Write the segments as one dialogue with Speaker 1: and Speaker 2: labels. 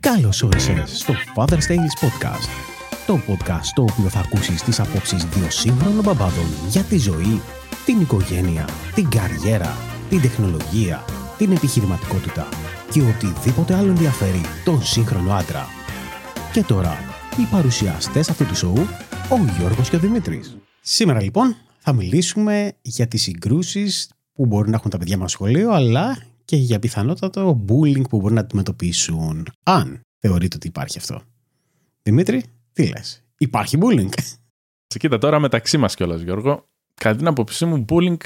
Speaker 1: Καλώς όρισε στο Father's Tales Podcast. Το podcast στο οποίο θα ακούσεις τις απόψεις δύο σύγχρονων μπαμπάδων για τη ζωή, την οικογένεια, την καριέρα, την τεχνολογία, την επιχειρηματικότητα και οτιδήποτε άλλο ενδιαφέρει τον σύγχρονο άντρα. Και τώρα, οι παρουσιαστές αυτού του σοου, ο Γιώργος και ο Δημήτρης. Σήμερα λοιπόν θα μιλήσουμε για τις συγκρούσεις που μπορεί να έχουν τα παιδιά μας σχολείο, αλλά και για πιθανότατο bullying που μπορεί να αντιμετωπίσουν. Αν θεωρείτε ότι υπάρχει αυτό. Δημήτρη, τι λες, υπάρχει bullying;
Speaker 2: Σε κοίτα τώρα μεταξύ μας κιόλας Γιώργο, κατά την άποψή μου bullying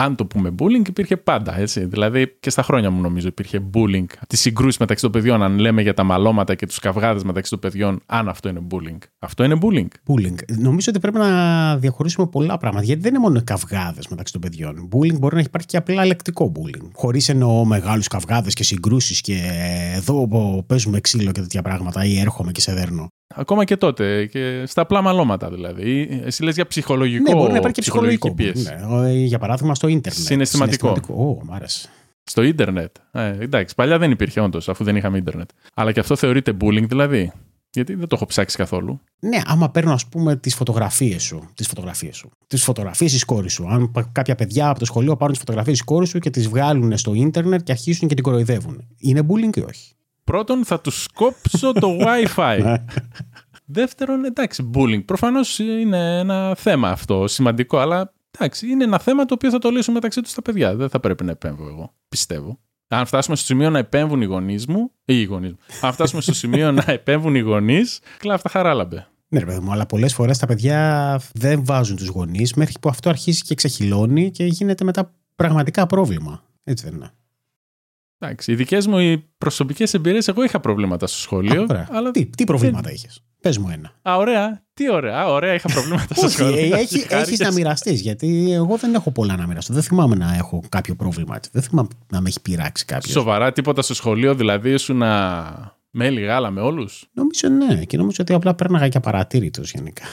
Speaker 2: αν το πούμε bullying, υπήρχε πάντα. Έτσι. Δηλαδή και στα χρόνια μου νομίζω υπήρχε bullying. Τι συγκρούσει μεταξύ των παιδιών, αν λέμε για τα μαλώματα και τους καυγάδες μεταξύ των παιδιών, αν αυτό είναι bullying. Αυτό είναι bullying.
Speaker 1: Bullying. Νομίζω ότι πρέπει να διαχωρίσουμε πολλά πράγματα. Γιατί δεν είναι μόνο καυγάδες μεταξύ των παιδιών. Bullying μπορεί να υπάρχει και απλά λεκτικό bullying. Χωρίς εννοώ μεγάλους καυγάδες και συγκρούσεις και εδώ παίζουμε ξύλο και τέτοια πράγματα ή έρχομαι και σε δέρνω.
Speaker 2: Ακόμα και τότε. Και στα απλά μαλώματα δηλαδή. Εσύ λες για ψυχολογικό.
Speaker 1: Ναι, μπορεί να υπάρχει και ψυχολογικό. Πίεση. Ναι, για παράδειγμα στο ίντερνετ.
Speaker 2: Συναισθηματικό.
Speaker 1: Ω, μ' άρεσε.
Speaker 2: Στο ίντερνετ. Ε, εντάξει, παλιά δεν υπήρχε όντως, αφού δεν είχαμε ίντερνετ. Αλλά και αυτό θεωρείται bullying δηλαδή. Γιατί δεν το έχω ψάξει καθόλου.
Speaker 1: Ναι, άμα παίρνω, ας πούμε, τις φωτογραφίες σου. Τις φωτογραφίες σου. Τις φωτογραφίες της κόρης σου. Αν κάποια παιδιά από το σχολείο πάρουν τις φωτογραφίες της κόρης σου και τις βγάλουν στο ίντερνετ και αρχίσουν και την κοροϊδεύουν. Είναι bullying ή όχι;
Speaker 2: Πρώτον, θα τους κόψω το WiFi. Ναι. Δεύτερον, εντάξει, bullying. Προφανώς είναι ένα θέμα αυτό σημαντικό, αλλά εντάξει, είναι ένα θέμα το οποίο θα το λύσουν μεταξύ τους τα παιδιά. Δεν θα πρέπει να επέμβω εγώ, πιστεύω. Αν φτάσουμε στο σημείο να επέμβουν οι γονείς μου, ή οι γονείς μου. Αν φτάσουμε στο σημείο να επέμβουν οι γονείς, κλάφτα χαράλαμπε.
Speaker 1: Ναι, ρε μου, αλλά πολλές φορές τα παιδιά δεν βάζουν τους γονείς μέχρι που αυτό αρχίσει και ξεχυλώνει και γίνεται μετά πραγματικά πρόβλημα. Έτσι δεν είναι.
Speaker 2: Εντάξει, οι δικές μου οι προσωπικές εμπειρίες, εγώ είχα προβλήματα στο σχολείο.
Speaker 1: αλλά... Τι, τι προβλήματα είχες; Πες μου ένα.
Speaker 2: Α, ωραία. Τι ωραία. Α, ωραία, είχα προβλήματα στο σχολείο.
Speaker 1: Έχει έχεις να μοιραστείς, γιατί εγώ δεν έχω πολλά να μοιραστώ. Δεν θυμάμαι να έχω κάποιο πρόβλημα. Δεν θυμάμαι να με έχει πειράξει κάποιος.
Speaker 2: Σοβαρά, τίποτα στο σχολείο, δηλαδή ήσουν να μέλη γάλα με όλους;
Speaker 1: Νομίζω ναι. Και νομίζω ότι απλά πέρναγα και απαρατήρητο γενικά.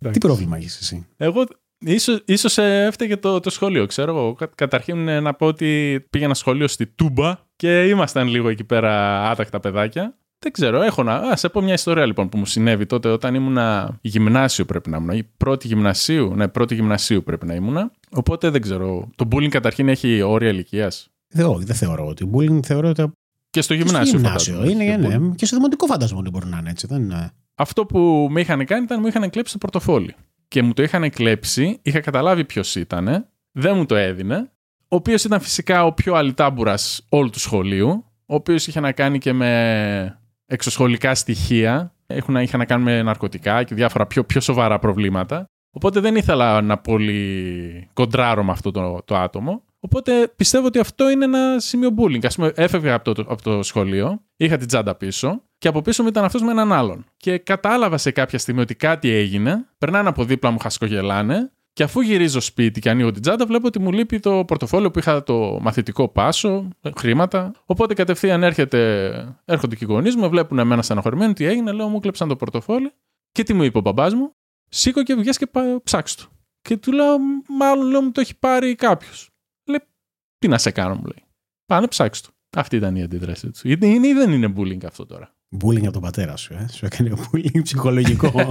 Speaker 1: Τι πρόβλημα έχεις εσύ;
Speaker 2: Εγώ Ίσως, ίσως ε, έφταιγε το, το σχολείο, ξέρω εγώ. Καταρχήν ε, να πω ότι πήγαινα σχολείο στη Τούμπα και ήμασταν λίγο εκεί πέρα άτακτα παιδάκια. Δεν ξέρω, έχω να. Α σε πω μια ιστορία λοιπόν που μου συνέβη τότε όταν ήμουνα γυμνάσιο πρέπει να ήμουν. Η πρώτη γυμνασίου. Ναι, πρώτη γυμνασίου πρέπει να ήμουνα. Οπότε δεν ξέρω. Το bullying καταρχήν έχει όρια ηλικίας;
Speaker 1: Δεν, δεν θεωρώ ότι. Bullying θεωρώ ότι.
Speaker 2: Και στο γυμνάσιο.
Speaker 1: Και στο γυμνάσιο. Είναι, ναι. Και στο δημοτικό φαντασμό ότι μπορεί να είναι έτσι. Δεν είναι...
Speaker 2: Αυτό που με είχαν κάνει ήταν μου είχαν κλέψει το πορτοφόλι και μου το είχαν κλέψει, είχα καταλάβει ποιος ήταν, δεν μου το έδινε, ο οποίος ήταν φυσικά ο πιο αλυτάμπουρα όλου του σχολείου, ο οποίος είχε να κάνει και με εξωσχολικά στοιχεία, έχουν, είχε να κάνει με ναρκωτικά και διάφορα πιο, πιο σοβαρά προβλήματα. Οπότε δεν ήθελα να πολύ κοντράρω με αυτό το, το άτομο. Οπότε πιστεύω ότι αυτό είναι ένα σημείο bullying. Α πούμε, έφευγα από το, από το σχολείο, είχα την τσάντα πίσω και από πίσω μου ήταν αυτός με έναν άλλον. Και κατάλαβα σε κάποια στιγμή ότι κάτι έγινε, περνάνε από δίπλα μου, χασκογελάνε και αφού γυρίζω σπίτι και ανοίγω την τσάντα, βλέπω ότι μου λείπει το πορτοφόλιο που είχα το μαθητικό πάσο, χρήματα. Οπότε κατευθείαν έρχεται, έρχονται και οι γονείς μου, βλέπουν εμένα στενοχωρημένο, τι έγινε, λέω μου κλέψαν το πορτοφόλι. Και τι μου είπε ο μπαμπάς μου, σήκω και βγες και ψάξω το. Και του λέω, μάλλον λέω μου το έχει πάρει κάποιος. Λέει, τι να σε κάνω, μου λέει. Πάνε ψάξω το. Αυτή ήταν η αντίδραση του. Είναι ή δεν είναι bullying αυτό τώρα;
Speaker 1: Bullying από τον πατέρα σου, ε. Σου έκανε bullying ψυχολογικό.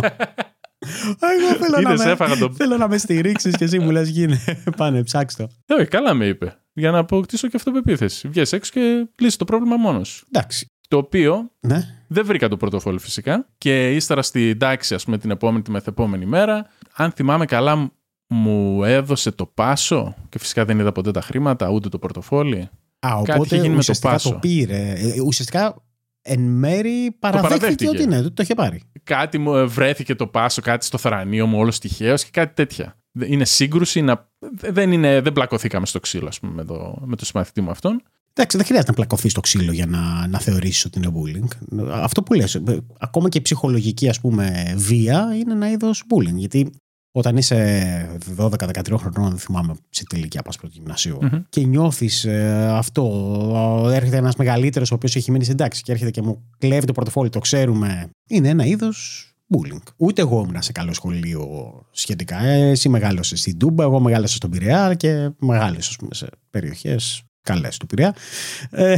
Speaker 1: Εγώ θέλω, να με, το... θέλω να με στηρίξεις και εσύ μου λες: Γίνε, πάνε, ψάξτε
Speaker 2: το. Όχι, καλά με είπε. Για να αποκτήσω και αυτοπεποίθηση. Βγες έξω και λύσεις το πρόβλημα μόνος σου.
Speaker 1: Εντάξει.
Speaker 2: Το οποίο ναι. δεν βρήκα το πρωτοφόλι φυσικά. Και ύστερα στην τάξη, ας πούμε, την επόμενη, τη μεθεπόμενη μέρα, αν θυμάμαι καλά, μου έδωσε το πάσο. Και φυσικά δεν είδα ποτέ τα χρήματα, ούτε το πορτοφόλι.
Speaker 1: Α, οπότε γίνει ουσιαστικά με το, το πήρε. Ε, ουσιαστικά εν μέρη παραδέχτηκε ότι ναι, το είχε πάρει.
Speaker 2: Κάτι μου βρέθηκε το πάσο, κάτι στο θρανίο μου, όλος τυχαίος και κάτι τέτοια. Είναι σύγκρουση, να... δεν, είναι... δεν πλακωθήκαμε στο ξύλο, ας πούμε, με το, με το συμμαθητή μου αυτόν.
Speaker 1: Εντάξει, δεν χρειάζεται να πλακωθείς στο ξύλο για να, να θεωρήσεις ότι είναι bullying. Αυτό που λες, ακόμα και η ψυχολογική ας πούμε, βία είναι ένα είδος bullying. Γιατί όταν είσαι 12-13 χρονών, δεν θυμάμαι σε τι ηλικία πας πρώτο γυμνασίου, mm-hmm. και νιώθεις ε, αυτό. Έρχεται ένας μεγαλύτερος ο οποίος έχει μείνει στην τάξη και έρχεται και μου κλέβει το πορτοφόλι, το ξέρουμε. Είναι ένα είδος bullying. Ούτε εγώ ήμουν σε καλό σχολείο σχετικά. Εσύ μεγάλωσες στην Τούμπα, εγώ μεγάλωσα στον Πειραιά και μεγάλωσε σε περιοχές Καλές του Πειραιά. Ε,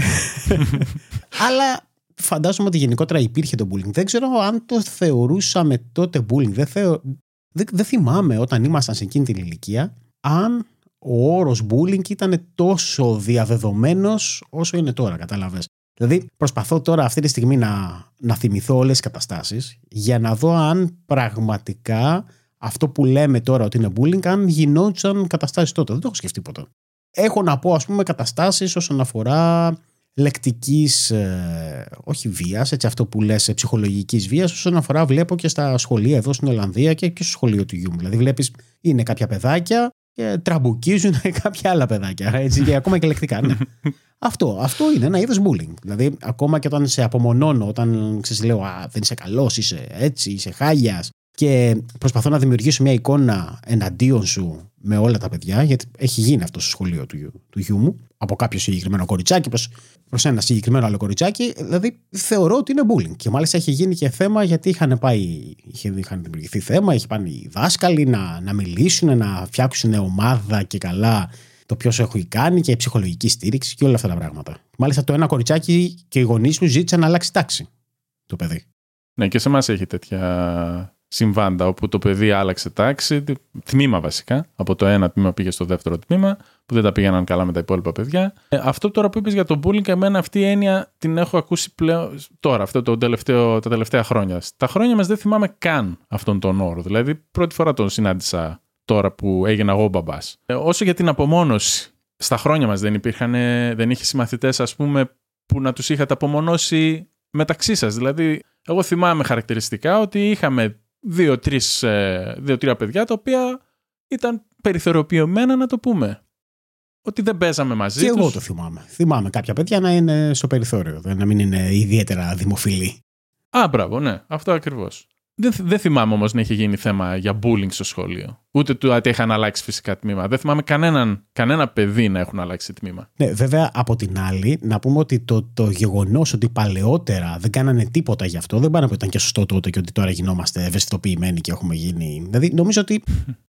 Speaker 1: αλλά φαντάζομαι ότι γενικότερα υπήρχε το bullying. Δεν ξέρω αν το θεωρούσαμε τότε bullying. Δεν, θεω... δεν, δεν θυμάμαι όταν ήμασταν σε εκείνη την ηλικία αν ο όρος bullying ήταν τόσο διαδεδομένος όσο είναι τώρα, κατάλαβες. Δηλαδή προσπαθώ τώρα αυτή τη στιγμή να, να θυμηθώ όλες τις καταστάσεις για να δω αν πραγματικά αυτό που λέμε τώρα ότι είναι bullying, αν γινόντουσαν καταστάσεις τότε. Δεν το έχω σκεφτεί ποτέ. Έχω να πω ας πούμε καταστάσεις όσον αφορά λεκτικής, ε, όχι βίας, έτσι αυτό που λες, ψυχολογικής βίας, όσον αφορά βλέπω και στα σχολεία εδώ στην Ολλανδία και, και στο σχολείο του γιου μου. Δηλαδή βλέπεις είναι κάποια παιδάκια και τραμπουκίζουν κάποια άλλα παιδάκια. Έτσι, και ακόμα και λεκτικά. Ναι. αυτό, αυτό είναι ένα είδος bullying. Δηλαδή, ακόμα και όταν σε απομονώνω, όταν ξέρεις, λέω Α, δεν είσαι καλός, είσαι έτσι, είσαι χάλιας. Και προσπαθώ να δημιουργήσω μια εικόνα εναντίον σου με όλα τα παιδιά, γιατί έχει γίνει αυτό στο σχολείο του, του γιού μου, από κάποιο συγκεκριμένο κοριτσάκι προ προς ένα συγκεκριμένο άλλο κοριτσάκι. Δηλαδή, θεωρώ ότι είναι bullying. Και μάλιστα έχει γίνει και θέμα γιατί είχαν πάει, είχαν δημιουργηθεί θέμα, είχε πάνε οι δάσκαλοι να, να μιλήσουν, να φτιάξουν ομάδα και καλά το ποιος έχει κάνει και ψυχολογική στήριξη και όλα αυτά τα πράγματα. Μάλιστα, το ένα κοριτσάκι και οι γονείς μου ζήτησαν να αλλάξει τάξη το παιδί.
Speaker 2: Ναι, και σε εμάς έχει τέτοια συμβάντα όπου το παιδί άλλαξε τάξη, τμήμα βασικά. Από το ένα τμήμα πήγε στο δεύτερο τμήμα, που δεν τα πήγαιναν καλά με τα υπόλοιπα παιδιά. Ε, αυτό τώρα που είπες για το bullying, εμένα αυτή η έννοια την έχω ακούσει πλέον τώρα, αυτό το τελευταίο, τα τελευταία χρόνια. Τα χρόνια μας δεν θυμάμαι καν αυτόν τον όρο. Δηλαδή, πρώτη φορά τον συνάντησα τώρα που έγινα εγώ μπαμπάς. Ε, όσο για την απομόνωση, στα χρόνια μας δεν υπήρχαν, δεν είχε συμμαθητές, ας πούμε, που να τους είχατε απομονώσει μεταξύ σας. Δηλαδή, εγώ θυμάμαι χαρακτηριστικά ότι είχαμε ε, δύο-τρία παιδιά τα οποία ήταν περιθωριοποιημένα να το πούμε. Ότι δεν παίζαμε μαζί
Speaker 1: Και
Speaker 2: τους.
Speaker 1: εγώ το θυμάμαι. Θυμάμαι κάποια παιδιά να είναι στο περιθώριο, να μην είναι ιδιαίτερα δημοφιλή.
Speaker 2: Α, μπράβο, ναι, αυτό ακριβώς. Δεν, δεν θυμάμαι όμως να είχε γίνει θέμα για bullying στο σχολείο. Ούτε του ότι είχαν αλλάξει φυσικά τμήμα. Δεν θυμάμαι κανέναν, κανένα παιδί να έχουν αλλάξει τμήμα.
Speaker 1: Ναι, βέβαια από την άλλη, να πούμε ότι το, το γεγονός ότι παλαιότερα δεν κάνανε τίποτα γι' αυτό δεν πάνε που ήταν και σωστό τότε και ότι τώρα γινόμαστε ευαισθητοποιημένοι και έχουμε γίνει. Δηλαδή, νομίζω ότι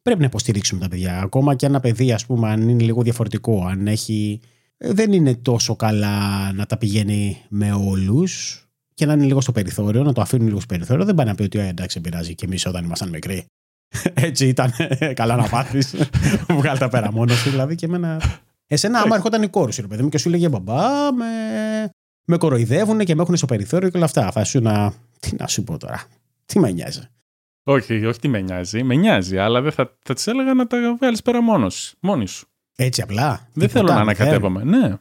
Speaker 1: πρέπει να υποστηρίξουμε τα παιδιά. Ακόμα και ένα παιδί, ας πούμε, αν είναι λίγο διαφορετικό, αν έχει. Δεν είναι τόσο καλά να τα πηγαίνει με όλους και να είναι λίγο στο περιθώριο, να το αφήνουν λίγο στο περιθώριο. Δεν πάει να πει ότι «Ε, εντάξει, πειράζει και εμείς όταν ήμασταν μικροί. Έτσι ήταν. Καλά να πάθεις. Βγάλει τα πέρα μόνος σου. Δηλαδή και εμένα. Εσένα, άμα έρχονταν η κόρη σου, ρε παιδί μου, και σου λέγε μπαμπά, με, με κοροϊδεύουν και με έχουν στο περιθώριο και όλα αυτά. Θα σου να. Τι να σου πω τώρα. Τι με νοιάζει.
Speaker 2: Όχι, όχι τι με νοιάζει. Με νοιάζει, αλλά δεν θα, θα της έλεγα να τα βγάλεις πέρα μόνος, μόνη σου.
Speaker 1: Έτσι απλά.
Speaker 2: Δεν θέλω να ανακατεύομαι. Ναι.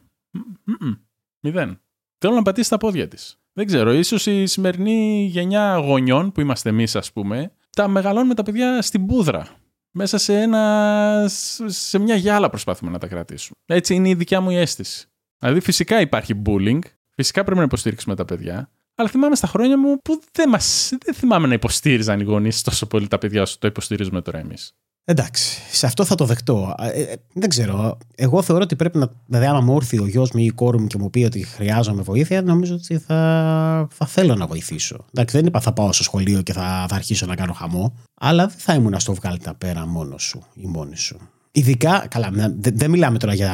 Speaker 2: Μηδέν. Θέλω να πατήσεις τα πόδια της. Δεν ξέρω, ίσως η σημερινή γενιά γονιών που είμαστε εμείς, ας πούμε, τα μεγαλώνουμε τα παιδιά στην πούδρα. Μέσα σε, ένα, σε μια γυάλα προσπαθούμε να τα κρατήσουμε. Έτσι είναι η δικιά μου η αίσθηση. Δηλαδή, φυσικά υπάρχει bullying, φυσικά πρέπει να υποστηρίξουμε τα παιδιά, αλλά θυμάμαι στα χρόνια μου που δεν, μας, δεν θυμάμαι να υποστήριζαν οι γονείς τόσο πολύ τα παιδιά όσο το υποστηρίζουμε τώρα εμείς.
Speaker 1: Εντάξει, σε αυτό θα το δεχτώ. Ε, ε, δεν ξέρω. Εγώ θεωρώ ότι πρέπει να. Δηλαδή, άμα μου έρθει ο γιος μου ή η κόρη μου και μου πει ότι χρειάζομαι βοήθεια, νομίζω ότι θα, θα θέλω να βοηθήσω. Εντάξει, δεν είπα θα πάω στο σχολείο και θα, θα αρχίσω να κάνω χαμό, αλλά δεν θα ήμουν στο βγάλει τα πέρα μόνος σου ή μόνη σου. Ειδικά, καλά, δεν, δεν μιλάμε τώρα για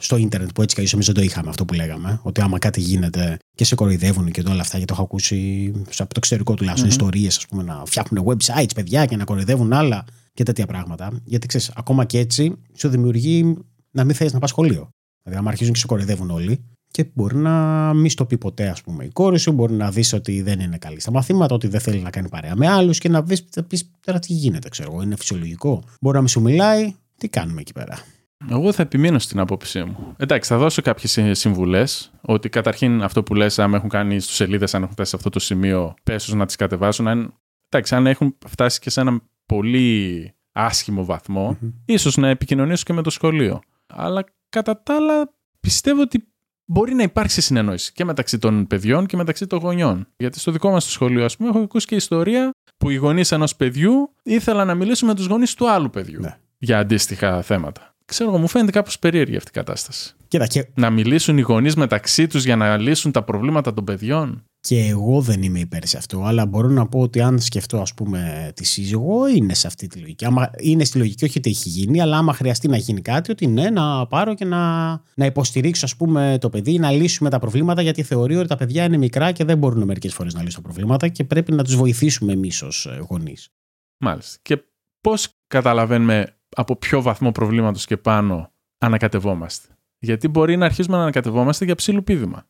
Speaker 1: στο ίντερνετ που έτσι κι εμείς δεν το είχαμε αυτό που λέγαμε. Ότι άμα κάτι γίνεται και σε κοροϊδεύουν και όλα αυτά, γιατί το έχω ακούσει από το εξωτερικό τουλάχιστον mm-hmm. ιστορίες, ας πούμε, να φτιάχνουν websites, παιδιά και να κοροϊδεύουν άλλα και τέτοια πράγματα. Γιατί ξέρεις, ακόμα και έτσι σου δημιουργεί να μην θες να πας σχολείο. Δηλαδή, άμα αρχίζουν και σε κοροϊδεύουν όλοι, και μπορεί να μην στο πει ποτέ, ας πούμε, η κόρη σου, μπορεί να δεις ότι δεν είναι καλή στα μαθήματα, ότι δεν θέλει να κάνει παρέα με άλλους και να πεις τώρα τι γίνεται, ξέρω εγώ, είναι φυσιολογικό. Μπορεί να μην σου μιλάει, τι κάνουμε εκεί πέρα.
Speaker 2: Εγώ θα επιμείνω στην άποψή μου. Εντάξει, θα δώσω κάποιες συμβουλές. Ότι καταρχήν αυτό που λες, αν έχουν κάνει στους σελίδες, αν έχουν φτάσει σε αυτό το σημείο, πέσω να τις κατεβάσουν. Αν, εντάξει, αν έχουν φτάσει και σε ένα πολύ άσχημο βαθμό, mm-hmm. ίσως να επικοινωνήσω και με το σχολείο. Αλλά κατά τα άλλα, πιστεύω ότι μπορεί να υπάρξει συνεννόηση και μεταξύ των παιδιών και μεταξύ των γονιών. Γιατί στο δικό μας σχολείο, ας πούμε, έχω ακούσει και ιστορία που οι γονείς ενός παιδιού ήθελαν να μιλήσουν με τους γονείς του άλλου παιδιού ναι. για αντίστοιχα θέματα. Ξέρω, μου φαίνεται κάπως περίεργη αυτή η κατάσταση.
Speaker 1: Κοίτα, και...
Speaker 2: Να μιλήσουν οι γονείς μεταξύ τους για να λύσουν τα προβλήματα των παιδιών.
Speaker 1: Και εγώ δεν είμαι υπέρ σε αυτό, αλλά μπορώ να πω ότι αν σκεφτώ ας πούμε τη σύζυγο είναι σε αυτή τη λογική. Άμα είναι στη λογική όχι ότι έχει γίνει, αλλά άμα χρειαστεί να γίνει κάτι, ότι ναι, να πάρω και να, να υποστηρίξω ας πούμε το παιδί, να λύσουμε τα προβλήματα, γιατί θεωρεί ότι τα παιδιά είναι μικρά και δεν μπορούν μερικές φορές να λύσουν τα προβλήματα και πρέπει να τους βοηθήσουμε εμείς ως γονείς.
Speaker 2: Μάλιστα. Και πώς καταλαβαίνουμε από ποιο βαθμό προβλήματος και πάνω ανακατευόμαστε; Γιατί μπορεί να αρχίσουμε να ανακατευόμαστε για ψήλου πίδημα.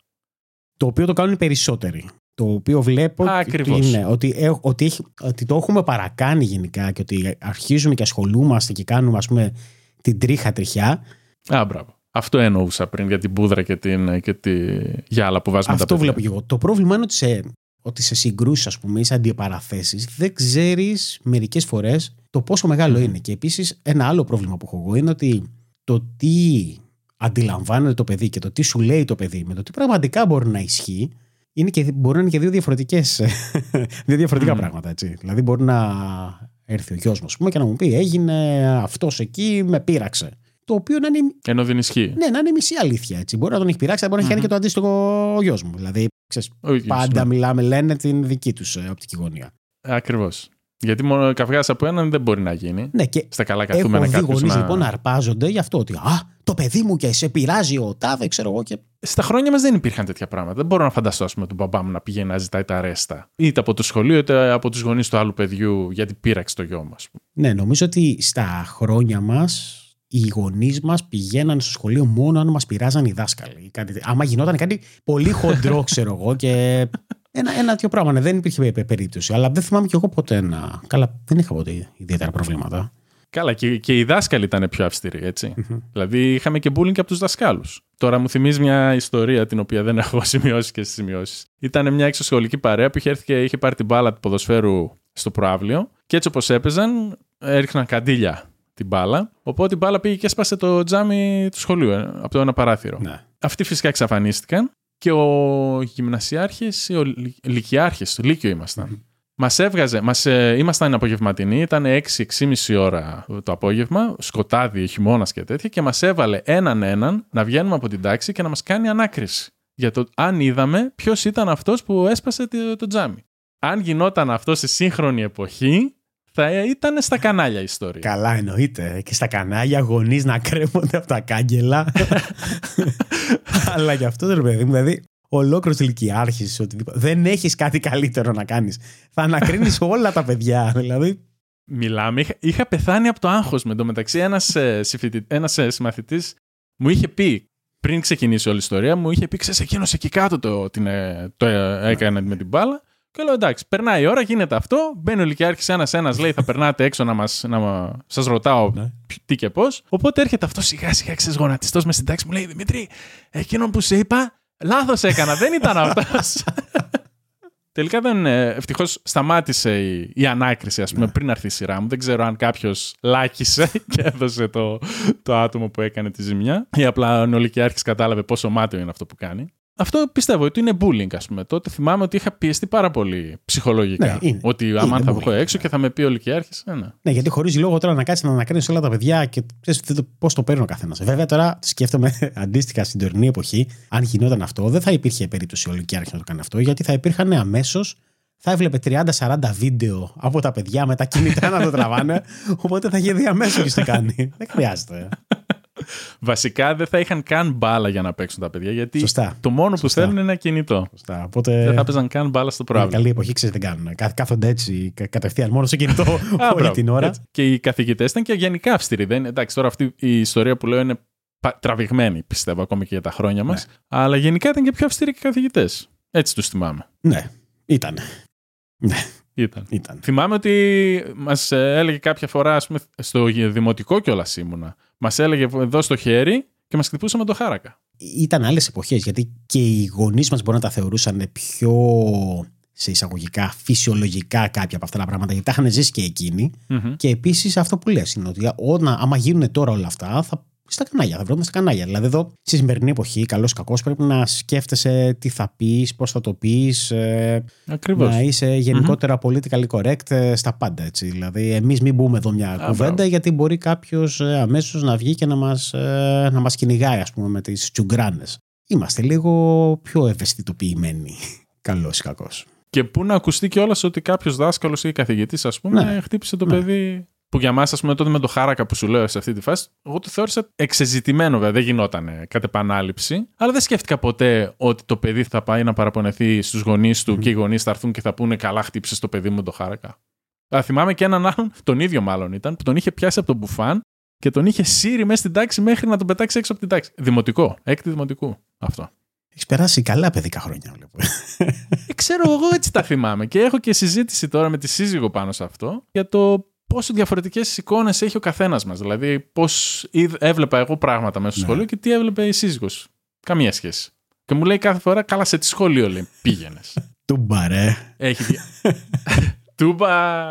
Speaker 1: Το οποίο το κάνουν οι περισσότεροι. Το οποίο βλέπω
Speaker 2: Ακριβώς.
Speaker 1: είναι ότι, ε, ότι, έχει, ότι το έχουμε παρακάνει γενικά και ότι αρχίζουμε και ασχολούμαστε και κάνουμε ας πούμε την τρίχα τριχιά.
Speaker 2: Α, μπράβο. Αυτό εννοούσα πριν για την πούδρα και, την, και τη γυάλα που βάζουμε
Speaker 1: Αυτό
Speaker 2: τα παιδιά.
Speaker 1: βλέπω και εγώ. Το πρόβλημα είναι ότι σε, ότι σε συγκρούσεις, ας πούμε, ή σε αντιπαραθέσεις, δεν ξέρεις μερικές φορές το πόσο μεγάλο είναι. Και επίσης, ένα άλλο πρόβλημα που έχω εγώ είναι ότι το τι αντιλαμβάνεται το παιδί και το τι σου λέει το παιδί με το τι πραγματικά μπορεί να ισχύει, είναι και, μπορεί να είναι και δύο, διαφορετικές, δύο διαφορετικά
Speaker 2: Μμμ.
Speaker 1: πράγματα. Έτσι. Δηλαδή, μπορεί να έρθει ο γιος μου ας πούμε, και να μου πει: Έγινε αυτός εκεί, με πείραξε. Το οποίο να είναι,
Speaker 2: Ενώ δεν ισχύει.
Speaker 1: ναι, να είναι μισή αλήθεια. Έτσι. Μπορεί να τον έχει πειράξει, αλλά μπορεί να έχει κάνει και το αντίστοιχο ο γιος μου. Δηλαδή, ξέρεις,
Speaker 2: Ο ίδιος,
Speaker 1: πάντα
Speaker 2: ναι.
Speaker 1: μιλάμε, λένε την δική τους οπτική γωνία.
Speaker 2: Ακριβώς. Γιατί μόνο καυγάς από έναν δεν μπορεί να γίνει.
Speaker 1: Ναι, και
Speaker 2: Στα καλά
Speaker 1: έχω
Speaker 2: καθούμενα
Speaker 1: δει
Speaker 2: κάποιος
Speaker 1: γονείς
Speaker 2: να...
Speaker 1: λοιπόν να αρπάζονται γι' αυτό ότι Α, το παιδί μου και σε πειράζει ο τάδε, ξέρω εγώ. Και...
Speaker 2: Στα χρόνια μας δεν υπήρχαν τέτοια πράγματα. Δεν μπορώ να φανταστώ, ας πούμε, τον μπαμπά μου να πηγαίνει να ζητάει τα ρέστα. Είτε από το σχολείο, είτε από τους γονείς του άλλου παιδιού, γιατί πείραξε το γιο μας.
Speaker 1: Ναι, νομίζω ότι στα χρόνια μας οι γονείς μας πηγαίναν στο σχολείο μόνο αν μας πειράζαν οι δάσκαλοι. Κάτι... Άμα γινόταν κάτι πολύ χοντρό, ξέρω εγώ, και ένα, ένα τέτοιο πράγμα. Ναι, δεν υπήρχε πε- περίπτωση. Αλλά δεν θυμάμαι κι εγώ ποτέ να. Καλά, δεν είχα ποτέ ιδιαίτερα προβλήματα.
Speaker 2: Καλά, και, και οι δάσκαλοι ήταν πιο αυστηροί, έτσι. δηλαδή είχαμε και bullying και από τους δασκάλους. Τώρα μου θυμίζει μια ιστορία την οποία δεν έχω σημειώσει και στι σημειώσεις. Ήταν μια εξωσχολική παρέα που είχε έρθει και είχε πάρει την μπάλα του ποδοσφαίρου στο προάβλιο και έτσι όπως έπαιζαν, έριχναν καντήλια την μπάλα. Οπότε η μπάλα πήγε και έσπασε το τζάμι του σχολείου ε, από το ένα παράθυρο.
Speaker 1: Ναι.
Speaker 2: Αυτοί φυσικά εξαφανίστηκαν και ο γυμνασιάρχης ή ο λυ- λυκειάρχης, το λύκειο ήμασταν. Μας έβγαζε, μας, ε, ήμασταν απογευματινοί, ήταν 6-6,5 ώρα το απόγευμα, σκοτάδι, χειμώνας και τέτοια και μας έβαλε έναν έναν να βγαίνουμε από την τάξη και να μας κάνει ανάκριση για το αν είδαμε ποιος ήταν αυτός που έσπασε το, το τζάμι. Αν γινόταν αυτό στη σύγχρονη εποχή, θα ήταν στα κανάλια η ιστορία.
Speaker 1: Καλά, εννοείται. Και στα κανάλια γονείς να κρέμονται από τα κάγκελα. Αλλά γι' αυτό ρε παιδί μου, δηλαδή ολόκληρος ηλικιάρχης, οτιδήποτε. Δεν έχεις κάτι καλύτερο να κάνεις. Θα ανακρίνεις όλα τα παιδιά. Δηλαδή.
Speaker 2: Μιλάμε, είχα, είχα πεθάνει από το άγχος με το μεταξύ. Ένας, ε, συμφοιτη- ένας ε, συμμαθητής μου είχε πει, πριν ξεκινήσει όλη η ιστορία, μου είχε πει, ξέρεις, εκείνος εκεί κάτω το, την, ε, το ε, έκανε με την μπάλα. Και λέω, εντάξει, περνάει η ώρα, γίνεται αυτό. Μπαίνει ο Λυκειάρχης ένας-ένας, λέει, θα περνάτε έξω να, μας, να μα- σας ρωτάω
Speaker 1: Ναι.
Speaker 2: π- τι και πώς. Οπότε έρχεται αυτό σιγά-σιγά, ξέρεις, γονατιστός με στην τάξη μου λέει, Δημήτρη, εκείνον που σε είπα, λάθος έκανα, δεν ήταν αυτός. Τελικά δεν. Ευτυχώς σταμάτησε η, η ανάκριση, ας πούμε, πριν έρθει η σειρά μου. Δεν ξέρω αν κάποιος λάκησε και έδωσε το, το άτομο που έκανε τη ζημιά, ή απλά ο Νολικιάρχη κατάλαβε πόσο μάτιο είναι αυτό που κάνει. Αυτό πιστεύω ότι είναι bullying, ας πούμε. Τότε θυμάμαι ότι είχα πιεστεί πάρα πολύ ψυχολογικά.
Speaker 1: Ναι, είναι.
Speaker 2: Ότι άμα
Speaker 1: Είναι
Speaker 2: θα
Speaker 1: bullying,
Speaker 2: βγω έξω
Speaker 1: ναι.
Speaker 2: και θα με πει ο Λυκειάρχη. Ε, ναι.
Speaker 1: Ναι, γιατί χωρίς λόγο τώρα να κάτσεις να ανακρίνεις όλα τα παιδιά και πώς το παίρνει ο καθένας. Βέβαια τώρα σκέφτομαι αντίστοιχα στην τωρινή εποχή, αν γινόταν αυτό, δεν θα υπήρχε περίπτωση ο Λυκειάρχη να το κάνει αυτό, γιατί θα υπήρχαν αμέσως. Θα έβλεπε 30-40 βίντεο από τα παιδιά με τα κινητά να το τραβάνε. Οπότε θα είχε δει αμέσως τι κάνει. Δεν χρειάζεται.
Speaker 2: Βασικά δεν θα είχαν καν μπάλα για να παίξουν τα παιδιά, γιατί
Speaker 1: Σωστά.
Speaker 2: το μόνο που
Speaker 1: Σωστά.
Speaker 2: θέλουν είναι ένα κινητό.
Speaker 1: Σωστά. Οπότε.
Speaker 2: Δεν θα παίζαν καν μπάλα στο
Speaker 1: Είναι
Speaker 2: πράγμα.
Speaker 1: καλή εποχή, ξέρεις, δεν κάνουν. Κάθ- Κάθονται έτσι κα- κατευθείαν μόνο στο κινητό όλη την ώρα.
Speaker 2: Και οι καθηγητές ήταν και γενικά αυστηροί. Δεν, εντάξει, τώρα αυτή η ιστορία που λέω είναι πα- τραβηγμένη, πιστεύω, ακόμη και για τα χρόνια μας.
Speaker 1: Ναι.
Speaker 2: Αλλά γενικά ήταν και πιο αυστηροί και οι καθηγητές. Έτσι τους θυμάμαι.
Speaker 1: Ναι, ήταν. Ναι,
Speaker 2: Ήταν.
Speaker 1: ήταν.
Speaker 2: Θυμάμαι ότι μας έλεγε κάποια φορά, ας πούμε, στο δημοτικό κιόλας ήμουνα. Μας έλεγε εδώ στο χέρι και μας χτυπούσε με το χάρακα.
Speaker 1: Ήταν άλλες εποχές γιατί και οι γονείς μας μπορεί να τα θεωρούσαν πιο σε εισαγωγικά φυσιολογικά κάποια από αυτά τα πράγματα γιατί τα είχαν ζήσει και εκείνοι.
Speaker 2: Μμμ.
Speaker 1: Και επίσης αυτό που λες είναι ότι όταν, άμα γίνουν τώρα όλα αυτά, θα στα κανάλια, θα βρούμε στα κανάλια. Δηλαδή, εδώ στη σημερινή εποχή, καλός ή κακός, πρέπει να σκέφτεσαι τι θα πεις, πώς θα το πεις, ε,
Speaker 2: Ακριβώς.
Speaker 1: να είσαι γενικότερα politically correct ε, στα πάντα. Έτσι. Δηλαδή, εμείς μην μπούμε εδώ μια κουβέντα,
Speaker 2: μπράβο.
Speaker 1: γιατί μπορεί κάποιος αμέσως να βγει και να μας να μας κυνηγάει, ας πούμε, με τις τσουγκράνες. Είμαστε λίγο πιο ευαισθητοποιημένοι Καλός ή κακός.
Speaker 2: Και πού να ακουστεί κιόλας ότι κάποιος δάσκαλος ή καθηγητής, ας πούμε,
Speaker 1: Ναι.
Speaker 2: χτύπησε το
Speaker 1: Ναι.
Speaker 2: παιδί. Που για μας, ας πούμε, τότε με το χάρακα που σου λέω σε αυτή τη φάση, εγώ το θεώρησα εξεζητημένο, βέβαια. Δεν γινόταν κατ' επανάληψη. Αλλά δεν σκέφτηκα ποτέ ότι το παιδί θα πάει να παραπονεθεί στους γονείς του και οι γονείς θα έρθουν και θα πούνε Καλά, χτύπησες το παιδί μου με το χάρακα. Αλλά θυμάμαι και έναν άλλον, τον ίδιο μάλλον ήταν, που τον είχε πιάσει από τον μπουφάν και τον είχε σύρει μέσα στην τάξη μέχρι να τον πετάξει έξω από την τάξη. Δημοτικό. Έκτη δημοτικού. Αυτό.
Speaker 1: Έχεις περάσει καλά παιδικά χρόνια, βλέπω.
Speaker 2: Ε, ξέρω εγώ έτσι τα θυμάμαι. Και έχω και συζήτηση τώρα με τη σύζυγο πάνω σε αυτό για το πόσο διαφορετικές εικόνες έχει ο καθένας μας. Δηλαδή, πώς έβλεπα εγώ πράγματα μέσα στο
Speaker 1: Ναι.
Speaker 2: σχολείο και τι έβλεπε η σύζυγος. Καμία σχέση. Και μου λέει κάθε φορά, καλά σε τι σχολείο λέει, πήγαινες.
Speaker 1: Τούμπα, ρε.
Speaker 2: έχει δια... Τούμπα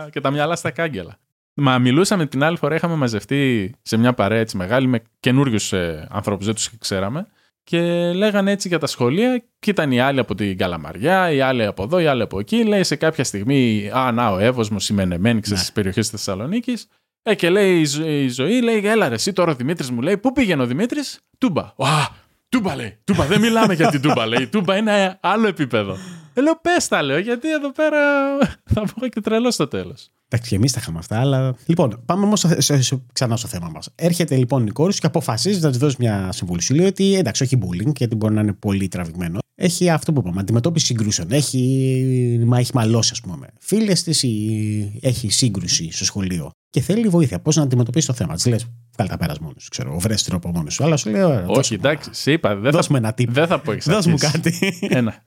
Speaker 2: και τα μυαλά στα κάγκελα. Μα μιλούσαμε την άλλη φορά, είχαμε μαζευτεί σε μια παρέα έτσι μεγάλη με καινούριους ε, ανθρώπους, δεν τους ξέραμε. Και λέγανε έτσι για τα σχολεία, και ήταν οι άλλοι από την Καλαμαριά, οι άλλοι από εδώ, οι άλλοι από εκεί. Λέει σε κάποια στιγμή, Α, να, ο Εύωσμο, η Μενεμένη, ξέρεις
Speaker 1: Ναι.
Speaker 2: στις περιοχές της Θεσσαλονίκης. Ε, και λέει η, Ζω- η ζωή, λέει, Έλα, ρε, εσύ τώρα ο Δημήτρης μου λέει, Πού πήγαινε ο Δημήτρης, Τούμπα. Α, Τούμπα λέει, Τούμπα, δεν μιλάμε για την Τούμπα, λέει. Η Τούμπα είναι άλλο επίπεδο. Ε, λέω, πες τα, λέω, γιατί εδώ πέρα θα βγω και τρελό στο τέλος.
Speaker 1: Εντάξει, και εμείς τα είχαμε αυτά, αλλά. Λοιπόν, πάμε όμως ξανά στο θέμα μας. Έρχεται λοιπόν η κόρης σου και αποφασίζει να της δώσει μια συμβουλή. Σου λέει ότι εντάξει, όχι bullying, γιατί μπορεί να είναι πολύ τραβηγμένο. Έχει αυτό που είπαμε, αντιμετώπιση συγκρούσεων. Έχει, μα έχει μαλώσει, ας πούμε. Φίλες της ή έχει σύγκρουση στο σχολείο. Και θέλει βοήθεια. Πώς να αντιμετωπίσει το θέμα. Της λες, βγάλει τα πέρας μόνος σου, ξέρω. Βρες τρόπο μόνος σου. Αλλά σου λέει, ωραία,
Speaker 2: Όχι,
Speaker 1: δώσε μου-
Speaker 2: εντάξει, σε είπα, δεν θα,
Speaker 1: Δώσ' μου ένα tip.
Speaker 2: δεν θα πω εξ
Speaker 1: Δώσ' μου
Speaker 2: αρχής.
Speaker 1: κάτι.
Speaker 2: Ένα.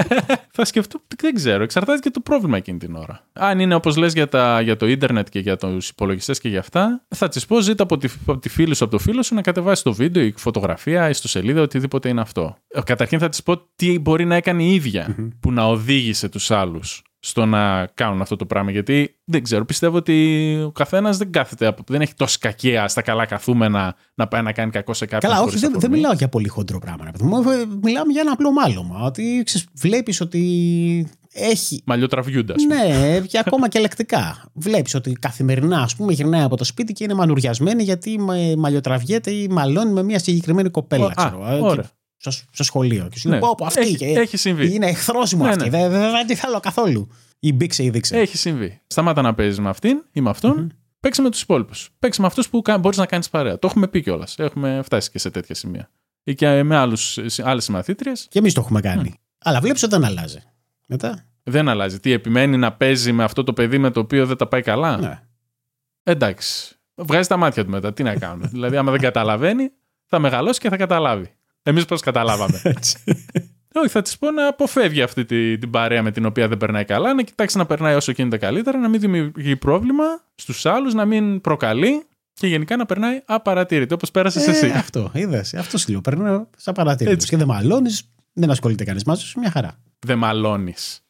Speaker 2: θα σκεφτώ, δεν ξέρω, εξαρτάται και το πρόβλημα εκείνη την ώρα. Αν είναι όπως λες για, τα, για το ίντερνετ και για τους υπολογιστές και για αυτά, θα της πω ζήτα από τη, από τη φίλη σου, από το φίλο σου να κατεβάσει το βίντεο, η φωτογραφία, η ιστοσελίδα, οτιδήποτε είναι αυτό. Ε, Καταρχήν θα της πω τι μπορεί να έκανε η ίδια που να οδήγησε τους άλλους στο να κάνουν αυτό το πράγμα. Γιατί δεν ξέρω, πιστεύω ότι ο καθένας δεν κάθεται, από- δεν έχει τόση κακία στα καλά καθούμενα να πάει να κάνει κακό σε κάποιον.
Speaker 1: Καλά, όχι,
Speaker 2: χωρίς
Speaker 1: δεν, δεν
Speaker 2: αφορμή.
Speaker 1: μιλάω για πολύ χοντρό πράγμα. ρε παιδί μου. Ε, Μιλάμε για ένα απλό μάλωμα. Ότι βλέπεις ότι έχει.
Speaker 2: Μαλλιοτραβιούντα, ας πούμε.
Speaker 1: Ναι, και ακόμα και λεκτικά. Βλέπεις ότι καθημερινά, ας πούμε, γυρνάει από το σπίτι και είναι μανουριασμένη γιατί μα- μαλλιοτραβιέται ή μαλώνει με μια συγκεκριμένη κοπέλα.
Speaker 2: Ω,
Speaker 1: ξέρω,
Speaker 2: α,
Speaker 1: ε,
Speaker 2: ωραία.
Speaker 1: και- Στο, στο σχολείο. Και σου
Speaker 2: Ναι.
Speaker 1: λέει: Πω, πω, αυτή
Speaker 2: Έχει-
Speaker 1: και-
Speaker 2: έχει συμβεί.
Speaker 1: Είναι εχθρό μου
Speaker 2: Ναι,
Speaker 1: αυτή.
Speaker 2: ναι.
Speaker 1: Δεν, δεν, δεν τη θέλω καθόλου. Ή μπήξε ή δείξε.
Speaker 2: Έχει συμβεί. Σταμάτα να παίζεις με αυτήν ή με αυτον Παίξε με τους υπόλοιπους. Παίξε με αυτούς που μπορείς να κάνεις παρέα. Το έχουμε πει κιόλας. Έχουμε φτάσει και σε τέτοια σημεία. Ή και με άλλες συμμαθήτριες.
Speaker 1: Και εμείς το έχουμε κάνει. Αλλά βλέπεις όταν αλλάζει. Μετά.
Speaker 2: Δεν αλλάζει. Τι επιμένει να παίζει με αυτό το παιδί με το οποίο δεν τα πάει καλά;
Speaker 1: Ναι.
Speaker 2: Εντάξει. Βγάζει τα μάτια του μετά. Τι να κάνουμε. δηλαδή, άμα δεν καταλαβαίνει, θα μεγαλώσει και θα καταλάβει. Εμείς πώς καταλάβαμε.
Speaker 1: Έτσι.
Speaker 2: Όχι, θα της πω να αποφεύγει αυτή τη- την παρέα με την οποία δεν περνάει καλά, να κοιτάξει να περνάει όσο γίνεται καλύτερα, να μην δημιουργεί πρόβλημα στους άλλους, να μην προκαλεί και γενικά να περνάει απαρατήρητη, όπως πέρασες
Speaker 1: Ε,
Speaker 2: εσύ.
Speaker 1: Αυτό, είδες. Αυτός σου λέω. Παίρνω σαν παρατήρητος.
Speaker 2: Έτσι.
Speaker 1: Και δεν μαλώνεις, δεν ασχολείται κανείς μαζί σου, μια χαρά.
Speaker 2: Δεν μαλώνεις.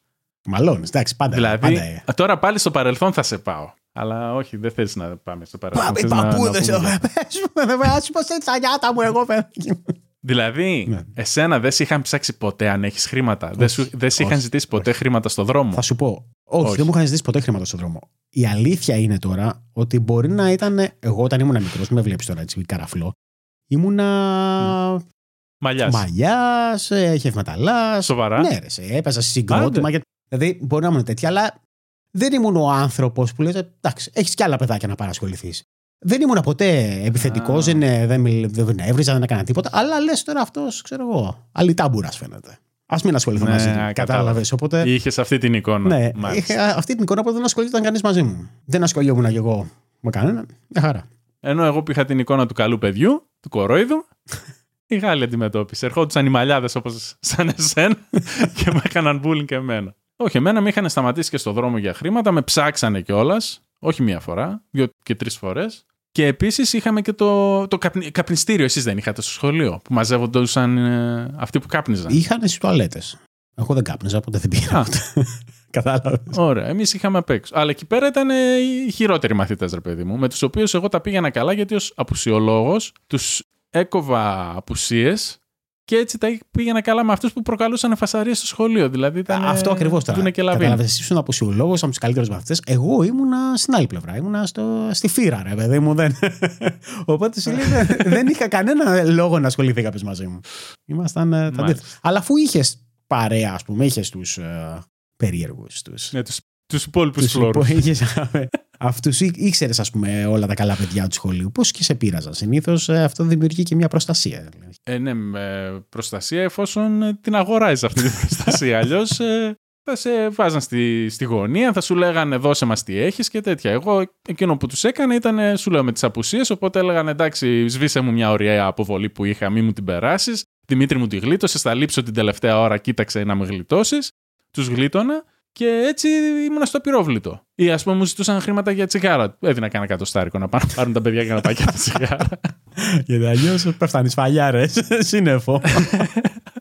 Speaker 1: Μαλώνεις, εντάξει, πάντα.
Speaker 2: Δηλαδή,
Speaker 1: πάντα, ε.
Speaker 2: τώρα πάλι στο παρελθόν θα σε πάω. Αλλά όχι, δεν θέλει να πάμε στο παρελθόν.
Speaker 1: Πάμε,
Speaker 2: θες να- να
Speaker 1: παππούδε.
Speaker 2: πούμε για-
Speaker 1: Α πούμε σε τα νιάτα μου, εγώ παιδί.
Speaker 2: Δηλαδή,
Speaker 1: Ναι.
Speaker 2: εσένα δεν σε είχαν ψάξει ποτέ αν έχεις χρήματα. Δεν, σου, δεν σε είχαν
Speaker 1: όχι,
Speaker 2: ζητήσει ποτέ χρήματα στο δρόμο.
Speaker 1: Θα σου πω. Όχι,
Speaker 2: Όχι.
Speaker 1: δεν μου είχαν ζητήσει ποτέ χρήματα στον δρόμο. Η αλήθεια είναι τώρα ότι μπορεί να ήταν. Εγώ όταν ήμουν μικρός, με βλέπεις τώρα έτσι καραφλό. Ήμουνα
Speaker 2: Μαλλιάς.
Speaker 1: μαλλιάς, χευμεταλά.
Speaker 2: Σοβαρά.
Speaker 1: Ναι, ρε, σε έπαιζα συγκρότημα. και- Δηλαδή, μπορεί να ήμουν τέτοια, αλλά δεν ήμουν ο άνθρωπος που λες, εντάξει, έχεις κι άλλα παιδάκια να παρασχοληθείς. Δεν ήμουν ποτέ επιθετικός,
Speaker 2: Α.
Speaker 1: δεν, ε, δεν, μιλ- δεν έβριζα, δεν έκανα τίποτα. Αλλά λες τώρα αυτός, ξέρω εγώ, αλυτάμπουρα φαίνεται. Α μην ασχοληθώ
Speaker 2: Ναι,
Speaker 1: μαζί του.
Speaker 2: κατάλαβα.
Speaker 1: Κατάλαβες. Οπότε.
Speaker 2: Είχες αυτή την εικόνα.
Speaker 1: Ναι,
Speaker 2: Μάλιστα.
Speaker 1: είχα αυτή την εικόνα που δεν ασχολιόταν κανείς μαζί μου. Δεν ασχολιόμουν κι εγώ με κανέναν. Μια χαρά.
Speaker 2: Ενώ εγώ που είχα την εικόνα του καλού παιδιού, του κορόιδου, η Γάλλη αντιμετώπισε. Ερχόντουσαν οι μαλλιάδες όπως σαν εσένα και με έκαναν bullying και εμένα. Όχι, εμένα με είχαν σταματήσει και στο δρόμο για χρήματα, με ψάξανε κιόλας. Όχι μία φορά, δύο και τρεις φορές. Και επίσης είχαμε και το, το καπνι- καπνιστήριο. Εσείς δεν είχατε στο σχολείο που μαζεύονταν ε, αυτοί που κάπνιζαν;
Speaker 1: Είχαν στις τουαλέτες. Εγώ δεν κάπνιζα, οπότε δεν πήγα.
Speaker 2: Α.
Speaker 1: Κατάλαβες.
Speaker 2: Ωραία, εμείς είχαμε απ' έξω. Αλλά εκεί πέρα ήταν ε, οι χειρότεροι μαθητές, ρε παιδί μου, με τους οποίους εγώ τα πήγαινα καλά γιατί ως απουσιολόγος τους έκοβα απουσίες και έτσι τα πήγαινα καλά με αυτούς που προκαλούσαν φασαρίες στο σχολείο. Δηλαδή ήταν.
Speaker 1: Αυτό ακριβώς τώρα.
Speaker 2: Δούνε και λαβίν.
Speaker 1: Κατάλαβες, εσύ ήσουν αποσιολόγος από τους καλύτερους μαθητές. Εγώ ήμουνα στην άλλη πλευρά. Ήμουνα στο, στη φύρα, ρε παιδί μου. Δεν... Οπότε σου λέει, δεν- δεν είχα κανένα λόγο να ασχοληθεί κάποιος μαζί μου. Ήμασταν ε, τα
Speaker 2: Μάλιστα.
Speaker 1: αντίθετα. Αλλά αφού είχες παρέα, ας πούμε. Είχες τους uh, περίεργους. Τους...
Speaker 2: Ναι, τους, τους υπόλοιπους φλόρους.
Speaker 1: Αυτούς ήξερες, ας πούμε, όλα τα καλά παιδιά του σχολείου. Πώς και σε πείραζαν. Συνήθως ε, αυτό δημιουργεί και μια προστασία.
Speaker 2: Ε, ναι, με προστασία εφόσον ε, την αγοράζεις αυτή την προστασία. Αλλιώς ε, θα σε βάζαν στη, στη γωνία, θα σου λέγανε δώσε μας τι έχεις και τέτοια. Εγώ εκείνο που τους έκανε ήταν, σου λέω, με τις απουσίες. Οπότε έλεγαν εντάξει, σβήσε μου μια ωραία αποβολή που είχα, μη μου την περάσεις. Δημήτρη μου τη γλίτωσες, θα λείψω την τελευταία ώρα, κοίταξε να με γλιτώσεις. Τους γλίτωνα και έτσι ήμουν στο πυρόβλητο. Ή ας πούμε μου ζητούσαν χρήματα για τσιγάρα. Έδινα κανένα κατοστάρικο να πάρουν τα παιδιά για να πάει για τσιγάρα.
Speaker 1: Γιατί αλλιώς πέφτανε φαλιάρε. Σύννεφο.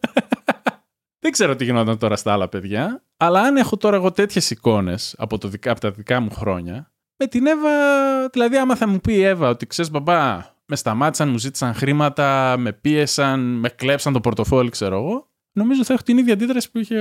Speaker 2: Δεν ξέρω τι γινόταν τώρα στα άλλα παιδιά, αλλά αν έχω τώρα εγώ τέτοιες εικόνες από, το, από τα δικά μου χρόνια, με την Εύα, δηλαδή άμα θα μου πει η Εύα ότι ξέρεις μπαμπά, με σταμάτησαν, μου ζήτησαν χρήματα, με πίεσαν, με κλέψαν το πορτοφόλι, ξέρω εγώ, νομίζω θα έχω την ίδια αντίδραση που είχε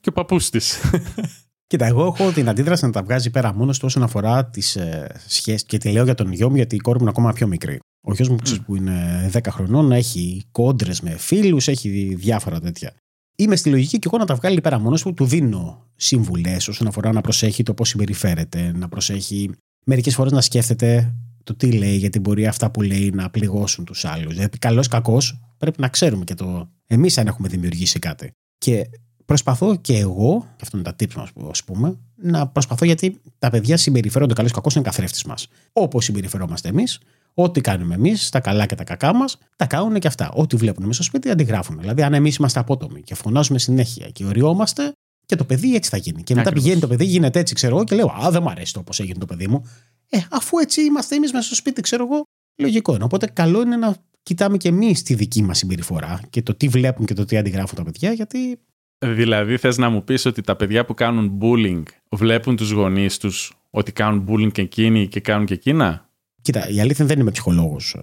Speaker 2: και ο παππούς της.
Speaker 1: Κοίτα, εγώ έχω την αντίδραση να τα βγάζει πέρα μόνος του όσον αφορά τις ε, σχέσεις. Και τη λέω για τον γιο μου, γιατί η κόρη μου είναι ακόμα πιο μικρή. Ο γιος μου, mm. που είναι 10 χρονών, έχει κόντρες με φίλους, έχει διάφορα τέτοια. Είμαι στη λογική και εγώ να τα βγάλει πέρα μόνος του, του δίνω συμβουλές όσον αφορά να προσέχει το πώς συμπεριφέρεται, να προσέχει μερικές φορές να σκέφτεται το τι λέει, γιατί μπορεί αυτά που λέει να πληγώσουν τους άλλους. Δηλαδή, καλός ή κακός, πρέπει να ξέρουμε και το εμείς αν έχουμε δημιουργήσει κάτι. Και προσπαθώ και εγώ, και αυτό είναι τα tips μας, ας πούμε, να προσπαθώ γιατί τα παιδιά συμπεριφέρονται καλός ή κακός, είναι καθρέφτης μας. Όπως συμπεριφερόμαστε εμείς, ό,τι κάνουμε εμείς, τα καλά και τα κακά μας, τα κάνουν και αυτά. Ό,τι βλέπουν μέσα στο σπίτι, αντιγράφουν. Δηλαδή, αν εμείς είμαστε απότομοι και φωνάζουμε συνέχεια και οριόμαστε, και το παιδί έτσι θα γίνει. Και μετά Ακριβώς. πηγαίνει το παιδί, γίνεται έτσι, ξέρω εγώ, και λέω Α, δεν μου αρέσει το πώς έγινε το παιδί μου. Ε, αφού έτσι είμαστε εμείς μέσα στο σπίτι, ξέρω εγώ, λογικό είναι. Οπότε καλό είναι να κοιτάμε και εμείς τη δική μας συμπεριφορά και το τι βλέπουν και το τι αντιγράφουν τα παιδιά, γιατί.
Speaker 2: Δηλαδή, θες να μου πεις ότι τα παιδιά που κάνουν bullying βλέπουν τους γονείς τους ότι κάνουν bullying και εκείνοι και κάνουν και εκείνα;
Speaker 1: Κοίτα, η αλήθεια δεν είμαι ψυχολόγος.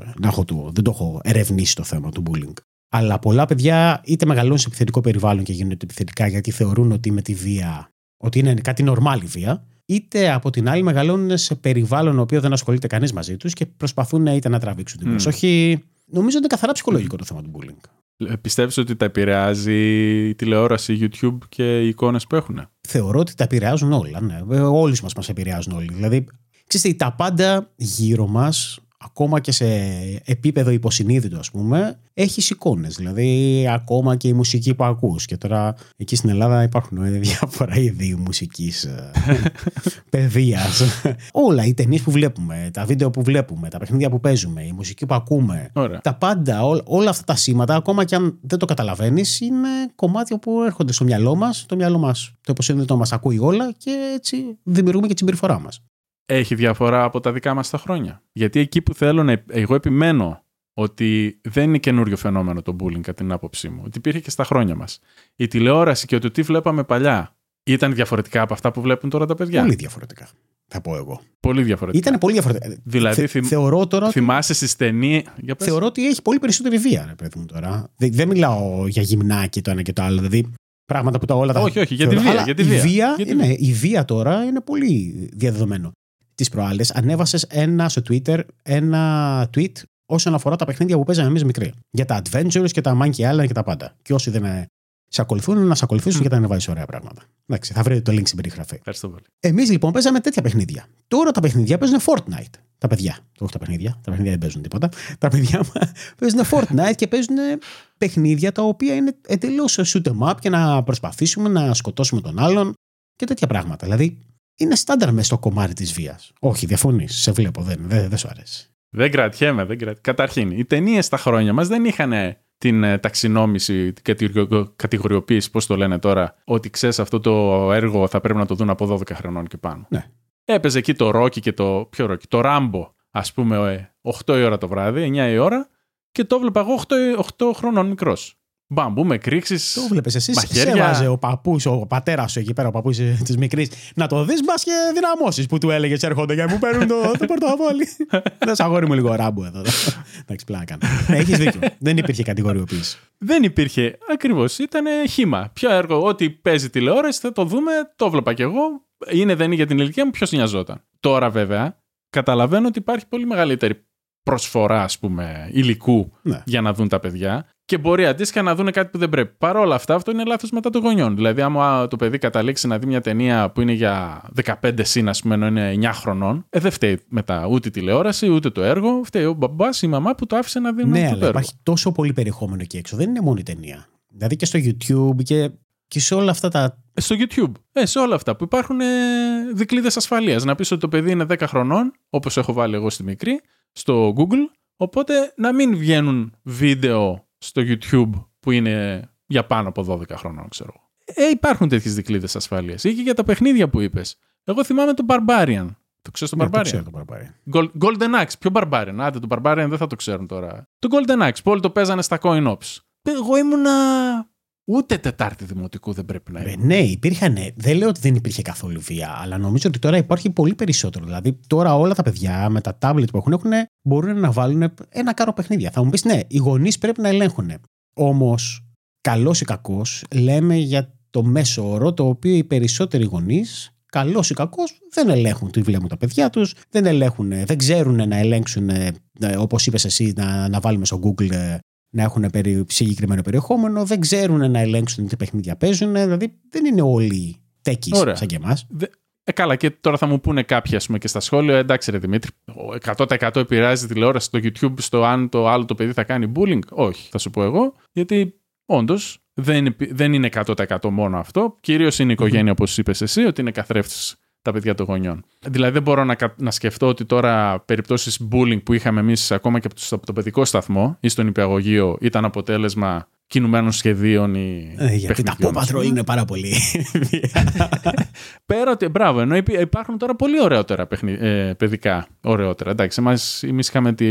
Speaker 1: Δεν το έχω ερευνήσει το θέμα του bullying. Αλλά πολλά παιδιά είτε μεγαλώνουν σε επιθετικό περιβάλλον και γίνονται επιθετικά γιατί θεωρούν ότι με τη βία, ότι είναι κάτι νορμάλη βία, είτε από την άλλη μεγαλώνουν σε περιβάλλον ο οποίος δεν ασχολείται κανείς μαζί τους και προσπαθούν είτε να τραβήξουν την προσοχή. Νομίζω ότι είναι καθαρά ψυχολογικό το θέμα του bullying.
Speaker 2: Ε, Πιστεύεις ότι τα επηρεάζει η τηλεόραση, YouTube και οι εικόνες που έχουν.
Speaker 1: Θεωρώ ότι τα επηρεάζουν όλα. Ναι. Ε, Όλοι μας μας επηρεάζουν όλοι. Δηλαδή, ξέρετε, τα πάντα γύρω μας ακόμα και σε επίπεδο υποσυνείδητο, ας πούμε, έχει εικόνες. Δηλαδή, ακόμα και η μουσική που ακούς. Και τώρα εκεί στην Ελλάδα υπάρχουν ε, διάφορα είδη μουσικής ε, παιδείας. Όλα, οι ταινίες που βλέπουμε, τα βίντεο που βλέπουμε, τα παιχνίδια που παίζουμε, η μουσική που ακούμε. Τα πάντα, ό, όλα αυτά τα σήματα, ακόμα και αν δεν το καταλαβαίνεις, είναι κομμάτια που έρχονται στο μυαλό μας. Το μυαλό μας, το υποσυνείδητο μας ακούει όλα και έτσι δημιουργούμε και τη συμπεριφορά μας
Speaker 2: έχει διαφορά από τα δικά μας τα χρόνια. Γιατί εκεί που θέλω να... Εγώ επιμένω ότι δεν είναι καινούριο φαινόμενο το bullying κατά την άποψή μου. Ότι υπήρχε και στα χρόνια μας. Η τηλεόραση και το τι βλέπαμε παλιά ήταν διαφορετικά από αυτά που βλέπουν τώρα τα παιδιά.
Speaker 1: Πολύ διαφορετικά. Θα πω εγώ.
Speaker 2: Πολύ διαφορετικά.
Speaker 1: Ήταν πολύ διαφορετικά.
Speaker 2: Δηλαδή, Θε, θεωρώ τώρα. Θυμάσαι στις ταινίε.
Speaker 1: Θεωρώ ότι έχει πολύ περισσότερη βία, ρε παιδί μου τώρα. Δεν, δεν μιλάω για γυμνάκι το ένα και το άλλο. Δηλαδή, πράγματα που τα όλα τα.
Speaker 2: Όχι, όχι, για τη βία. Για τη βία.
Speaker 1: Η, βία, Είναι, η βία τώρα είναι πολύ διαδεδομένο τις προάλλες ανέβασες ένα στο Twitter ένα tweet όσον αφορά τα παιχνίδια που παίζαμε εμείς μικροί. Για τα Adventures και τα Monkey Island και τα πάντα. Και όσοι δεν ε, σε ακολουθούν, να σε ακολουθήσουν mm. γιατί ανεβάζει ωραία πράγματα. Εντάξει, θα βρείτε το link στην περιγραφή.
Speaker 2: Ευχαριστώ πολύ.
Speaker 1: Εμείς λοιπόν παίζαμε τέτοια παιχνίδια. Τώρα τα παιχνίδια παίζουν Fortnite. Τα παιδιά. Όχι τα παιχνίδια. Τα παιχνίδια δεν παίζουν τίποτα. Τα παιδιά παίζουν Fortnite και παίζουν παιχνίδια τα οποία είναι εντελώς shoot em up και να προσπαθήσουμε να σκοτώσουμε τον άλλον και τέτοια πράγματα. Δηλαδή είναι στάνταρ μες στο κομμάτι της βίας. Όχι, διαφωνείς. Σε βλέπω, δεν, δεν, δεν σου αρέσει.
Speaker 2: Δεν κρατιέμαι, δεν κρατιέμαι. Καταρχήν, οι ταινίες στα χρόνια μας δεν είχαν την ε, ταξινόμηση, την κατηγοριοποίηση, πώς το λένε τώρα, ότι ξέρεις αυτό το έργο θα πρέπει να το δουν από 12 χρονών και πάνω.
Speaker 1: Ναι.
Speaker 2: Έπαιζε εκεί το Ρόκι και το. Ποιο Ρόκι, το Ράμπο, ας πούμε, 8 η ώρα το βράδυ, 9 η ώρα, και το έβλεπα εγώ 8, 8 χρονών μικρός. Μπαμπού με κρίξεις.
Speaker 1: Το βλέπεις εσύ. Σε έβαζε ο παππούς, ο πατέρας σου εκεί πέρα, ο παππούς της μικρής, να το δεις μπας και δυναμώσεις που του έλεγε έρχονται και μου παίρνουν το, το πορτοφόλι. Δεν σε αγόρι μου λίγο ράμπου εδώ. Εντάξει, πλάκα. Ναι, έχεις δίκιο. Δεν υπήρχε κατηγοριοποίηση.
Speaker 2: Δεν υπήρχε. Ακριβώς. Ήταν χήμα. Ποιο έργο, ό,τι παίζει τηλεόραση θα το δούμε. Το βλέπα κι εγώ. Είναι, δεν είναι για την ηλικία μου, ποιος νοιαζόταν. Τώρα βέβαια καταλαβαίνω ότι υπάρχει πολύ μεγαλύτερη προσφορά, ας πούμε, υλικού
Speaker 1: Ναι.
Speaker 2: για να δουν τα παιδιά. Και μπορεί αντίστοιχα να δουν κάτι που δεν πρέπει. Παρ' όλα αυτά, αυτό είναι λάθος μετά των γονιών. Δηλαδή, άμα το παιδί καταλήξει να δει μια ταινία που είναι για 15 συν, ας πούμε, ενώ είναι 9 χρονών, ε, δεν φταίει μετά ούτε η τηλεόραση, ούτε το έργο. Φταίει ο μπαμπάς ή η μαμά που το άφησε να δει
Speaker 1: Ναι,
Speaker 2: το
Speaker 1: αλλά
Speaker 2: έργο.
Speaker 1: υπάρχει τόσο πολύ περιεχόμενο εκεί έξω. Δεν είναι μόνο η ταινία. Δηλαδή και στο YouTube και, και σε όλα αυτά τα.
Speaker 2: Ε, Στο YouTube. Ε, σε όλα αυτά που υπάρχουν ε, δικλείδες ασφαλείας. Να πεις ότι το παιδί είναι 10 χρονών, όπως έχω βάλει εγώ στη μικρή, στο Google. Οπότε να μην βγαίνουν βίντεο στο YouTube που είναι για πάνω από 12 χρονών, ξέρω εγώ. Ε, υπάρχουν τέτοιες δικλείδες ασφαλεία. Ή και για τα παιχνίδια που είπες. Εγώ θυμάμαι τον Barbarian. Το ξέρεις τον
Speaker 1: Ναι, το
Speaker 2: Barbarian;
Speaker 1: ξέρω το Barbarian.
Speaker 2: Gold- Golden Axe. Ποιο Barbarian; Άντε, το Barbarian δεν θα το ξέρουν τώρα. Το Golden Axe. Που όλοι το παίζανε στα coin ops. Εγώ ήμουνα. Ούτε Τετάρτη Δημοτικού δεν πρέπει να
Speaker 1: Ε,
Speaker 2: είμαι.
Speaker 1: ναι, υπήρχαν. Δεν λέω ότι δεν υπήρχε καθόλου βία, αλλά νομίζω ότι τώρα υπάρχει πολύ περισσότερο. Δηλαδή, τώρα όλα τα παιδιά με τα τάμπλετ που έχουν, έχουν μπορούν να βάλουν ένα κάρο παιχνίδια. Θα μου πεις, ναι, οι γονείς πρέπει να ελέγχουν. Όμως, καλός ή κακός, λέμε για το μέσο όρο το οποίο οι περισσότεροι γονείς, καλός ή κακός, δεν ελέγχουν τι βλέπουν τα παιδιά τους, δεν ελέγχουν, δεν ξέρουν να ελέγξουν, όπως είπες εσύ, να, να βάλουμε στο Google ε, να έχουν περι, συγκεκριμένο περιεχόμενο, δεν ξέρουν να ελέγξουν τι παιχνίδια παίζουν. Δηλαδή δεν είναι όλοι τέκεις
Speaker 2: Ωραία.
Speaker 1: σαν και εμάς.
Speaker 2: Ε, καλά, και τώρα θα μου πούνε κάποιοι ας πούμε, και στα σχόλια, εντάξει ρε Δημήτρη, ο 100% επηρεάζει τη τηλεόραση στο YouTube στο αν το άλλο το παιδί θα κάνει bullying; Όχι, θα σου πω εγώ, γιατί όντως δεν, επι- δεν είναι 100% μόνο αυτό. Κυρίως είναι η οικογένεια, όπως είπες εσύ, ότι είναι καθρέφτης τα παιδιά των γονιών. Δηλαδή, δεν μπορώ να, κα- να σκεφτώ ότι τώρα περιπτώσεις bullying που είχαμε εμείς ακόμα και από το, από το παιδικό σταθμό ή στον υπηαγωγείο ήταν αποτέλεσμα κινουμένων σχεδίων ή.
Speaker 1: Ε, γιατί τα
Speaker 2: παιχνιδιών,
Speaker 1: Paw
Speaker 2: ας πούμε.
Speaker 1: Patrol είναι πάρα πολύ.
Speaker 2: Πέρα ότι. Μπράβο, ενώ υπή- υπάρχουν τώρα πολύ ωραιότερα παιχνι... ε, παιδικά. Ωραιότερα. Εντάξει, εμάς, εμείς είχαμε τη...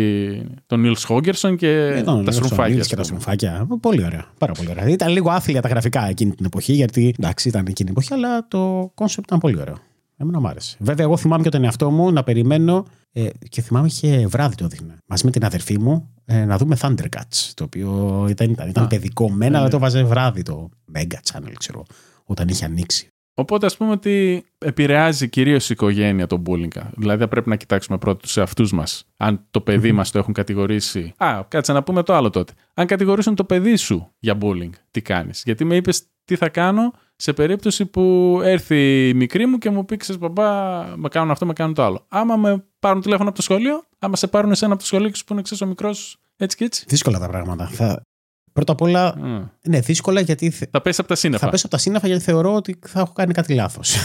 Speaker 2: τον Νιλς Χόλγκερσον και
Speaker 1: Ε, τον
Speaker 2: τα
Speaker 1: Nelson
Speaker 2: στρουμφάκια.
Speaker 1: Needs
Speaker 2: ας
Speaker 1: και τα
Speaker 2: πούμε.
Speaker 1: στρουμφάκια. Πολύ ωραία. Πάρα πολύ ωραία. Ήταν λίγο άθλια τα γραφικά εκείνη την εποχή, γιατί εντάξει, ήταν εκείνη την εποχή, αλλά το concept ήταν πολύ ωραίο. Εμένα μου άρεσε. Βέβαια, εγώ θυμάμαι και τον εαυτό μου να περιμένω. Ε, και θυμάμαι είχε βράδυ το δείχνε. Μαζί με την αδερφή μου ε, να δούμε Thundercats. Το οποίο ήταν, ήταν, ήταν
Speaker 2: Α,
Speaker 1: παιδικό μένα,
Speaker 2: ναι,
Speaker 1: αλλά
Speaker 2: ναι.
Speaker 1: το βάζε βράδυ το Mega Channel, ξέρω, όταν είχε ανοίξει.
Speaker 2: Οπότε, ας πούμε ότι επηρεάζει κυρίως η οικογένεια τον bullying. Δηλαδή, θα πρέπει να κοιτάξουμε πρώτα τους εαυτούς μας. Αν το παιδί μας το έχουν κατηγορήσει. Α, κάτσε να πούμε το άλλο τότε. Αν κατηγορήσουν το παιδί σου για bullying, τι κάνεις; Γιατί με είπες τι θα κάνω σε περίπτωση που έρθει η μικρή μου και μου πει: Ξέρεις, μπαμπά, με κάνουν αυτό, με κάνουν το άλλο. Άμα με πάρουν τηλέφωνο από το σχολείο, άμα σε πάρουν εσένα από το σχολείο και σου πούνε: Ξέρεις, ο μικρός έτσι και έτσι.
Speaker 1: Δύσκολα τα πράγματα. Θα... Πρώτα απ' όλα,
Speaker 2: Μμ.
Speaker 1: είναι δύσκολα γιατί θε-
Speaker 2: Θα πέσει από τα σύννεφα.
Speaker 1: θα πέσω από τα σύννεφα γιατί θεωρώ ότι θα έχω κάνει κάτι λάθος.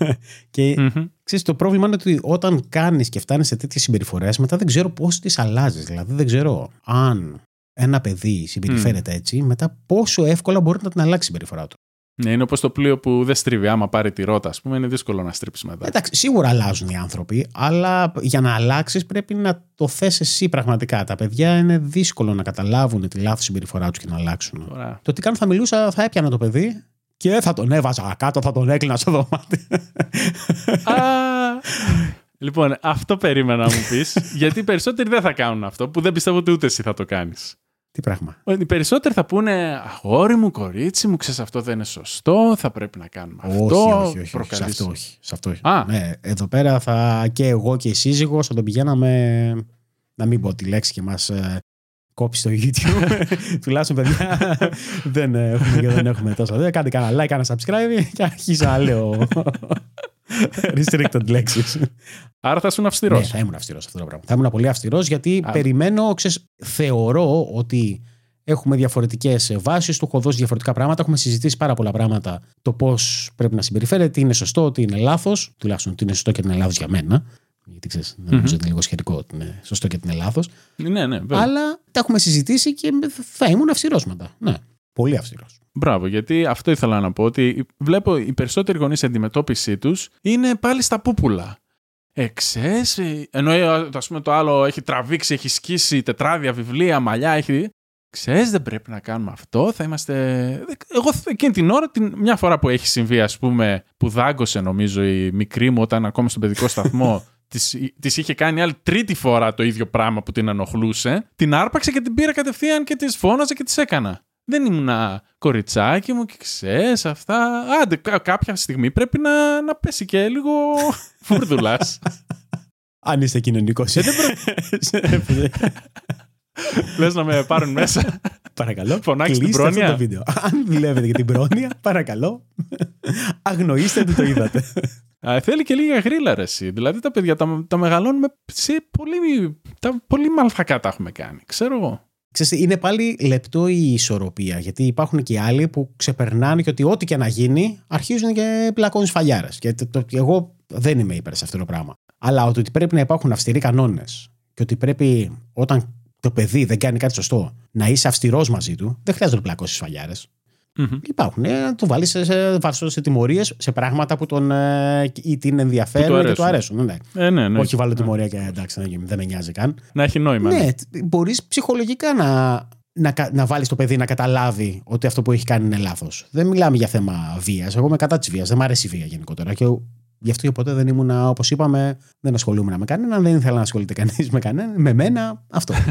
Speaker 1: και
Speaker 2: Μμμ.
Speaker 1: ξέρεις, το πρόβλημα είναι ότι όταν κάνεις και φτάνεις σε τέτοιες συμπεριφορές, μετά δεν ξέρω πώς τις αλλάζεις. Δηλαδή, δεν ξέρω αν ένα παιδί συμπεριφέρεται έτσι, μετά πόσο εύκολα μπορεί να την αλλάξει η συμπεριφορά του.
Speaker 2: Ναι, είναι όπως το πλοίο που δεν στρίβει. Άμα πάρει τη ρότα, ας πούμε, είναι δύσκολο να στρίψεις μετά.
Speaker 1: Εντάξει, σίγουρα αλλάζουν οι άνθρωποι, αλλά για να αλλάξεις πρέπει να το θες εσύ πραγματικά. Τα παιδιά είναι δύσκολο να καταλάβουν τη λάθος συμπεριφορά τους και να αλλάξουν.
Speaker 2: Τώρα,
Speaker 1: Το τι κάνω θα μιλούσα, θα έπιανα το παιδί και θα τον έβαζα κάτω, θα τον έκλεινα στο δωμάτιο.
Speaker 2: Α, λοιπόν, αυτό περίμενα να μου πεις. γιατί οι περισσότεροι δεν θα κάνουν αυτό, που δεν πιστεύω ότι ούτε εσύ θα το κάνεις.
Speaker 1: Τι πράγμα.
Speaker 2: Οι περισσότεροι θα πούνε Αγόρι μου, κορίτσι μου, ξέρεις αυτό δεν είναι σωστό, θα πρέπει να κάνουμε αυτό.
Speaker 1: όχι, όχι, όχι, όχι. Σε
Speaker 2: προκαλείς-
Speaker 1: αυτό όχι. Σε αυτό όχι.
Speaker 2: Α.
Speaker 1: Ναι, εδώ πέρα θα και εγώ και η σύζυγος θα τον πηγαίναμε να μην πω τη λέξη και μας ε, κόψει στο YouTube. Τουλάχιστον παιδιά δεν έχουμε και δεν έχουμε τόσο. Δεν κάντε κανένα like, κανένα subscribe και αρχίζω να λέω restricted λέξεις.
Speaker 2: Άρα θα ήσουν αυστηρός.
Speaker 1: Ναι, θα ήμουν αυστηρός σε αυτό το πράγμα. Θα ήμουν πολύ αυστηρός γιατί
Speaker 2: Α.
Speaker 1: περιμένω, ξέρεις, θεωρώ ότι έχουμε διαφορετικές βάσεις, του έχω δώσει διαφορετικά πράγματα. Έχουμε συζητήσει πάρα πολλά πράγματα. Το πώς πρέπει να συμπεριφέρεται, τι είναι σωστό, τι είναι λάθος. Τουλάχιστον τι είναι σωστό και τι είναι λάθος για μένα. Γιατί ξέρεις, νομίζω ότι είναι λίγο σχετικό ότι είναι σωστό και τι είναι λάθος.
Speaker 2: ναι, ναι, βέβαια.
Speaker 1: Αλλά τα έχουμε συζητήσει και θα ήμουν αυστηρός μετά. Ναι, πολύ αυστηρός.
Speaker 2: Μπράβο, γιατί αυτό ήθελα να πω. Ότι βλέπω οι περισσότεροι γονείς η αντιμετώπιση τους είναι πάλι στα πούπουλα. Ε, ξέρεις, ε, ενώ ε, ας πούμε το άλλο έχει τραβήξει, έχει σκίσει τετράδια, βιβλία, μαλλιά, έχει. Ξέρεις, δεν πρέπει να κάνουμε αυτό, θα είμαστε... Εγώ εκείνη την ώρα, την, μια φορά που έχει συμβεί, ας πούμε, που δάγκωσε νομίζω η μικρή μου όταν ακόμα στον παιδικό σταθμό, της, της είχε κάνει άλλη τρίτη φορά το ίδιο πράγμα που την ενοχλούσε, την άρπαξε και την πήρα κατευθείαν και της φώναζε και της έκανα. Δεν ήμουνα κοριτσάκι μου και ξέρεις αυτά. Άντε, κα- κάποια στιγμή πρέπει να, να πέσει και λίγο φουρδουλάς.
Speaker 1: Αν είστε κοινωνικός.
Speaker 2: Λες να με πάρουν μέσα.
Speaker 1: Παρακαλώ.
Speaker 2: Φωνάξτε την
Speaker 1: κλείστε αυτό
Speaker 2: πρόνοια.
Speaker 1: το βίντεο. Αν δουλεύετε για την πρόνοια, παρακαλώ. Αγνοήστε ότι το είδατε.
Speaker 2: Α, θέλει και λίγα γρήλα ρε εσύ. Δηλαδή τα παιδιά τα, τα μεγαλώνουμε σε πολύ, τα, πολύ μαλφακά τα έχουμε κάνει. Ξέρω εγώ.
Speaker 1: Ξέρετε, είναι πάλι λεπτό η ισορροπία. Γιατί υπάρχουν και άλλοι που ξεπερνάνε και ότι ό,τι και να γίνει αρχίζουν και πλακώνουν σφαλιάρε. Και το, το- εγώ δεν είμαι υπέρ σε αυτό το πράγμα. Αλλά ότι πρέπει να υπάρχουν αυστηροί κανόνες και ότι πρέπει όταν το παιδί δεν κάνει κάτι σωστό να είσαι αυστηρός μαζί του, δεν χρειάζεται να πλακώσεις σφαλιάρε.
Speaker 2: Μμμ.
Speaker 1: Υπάρχουν. Ε, να το βάλεις σε, σε, βάζεις σε τιμωρίες σε πράγματα που τον ε, ή την ενδιαφέρουν
Speaker 2: του
Speaker 1: και του
Speaker 2: αρέσουν.
Speaker 1: αρέσουν. Ναι.
Speaker 2: Ε, ναι, ναι.
Speaker 1: Όχι βάλω τιμωρία και εντάξει, δεν δεν με νοιάζει καν.
Speaker 2: Να έχει νόημα.
Speaker 1: Ναι, μπορείς ψυχολογικά να, να, κα- να βάλεις το παιδί να καταλάβει ότι αυτό που έχει κάνει είναι λάθος. Δεν μιλάμε για θέμα βίας. Εγώ είμαι κατά της βίας. Δεν μου αρέσει η βία γενικότερα. Και ο- γι' αυτό και ποτέ δεν ήμουν, όπως είπαμε, δεν ασχολούμαι με κανέναν. Δεν ήθελα να ασχολείται κανείς με κανέναν. Με μένα, αυτό.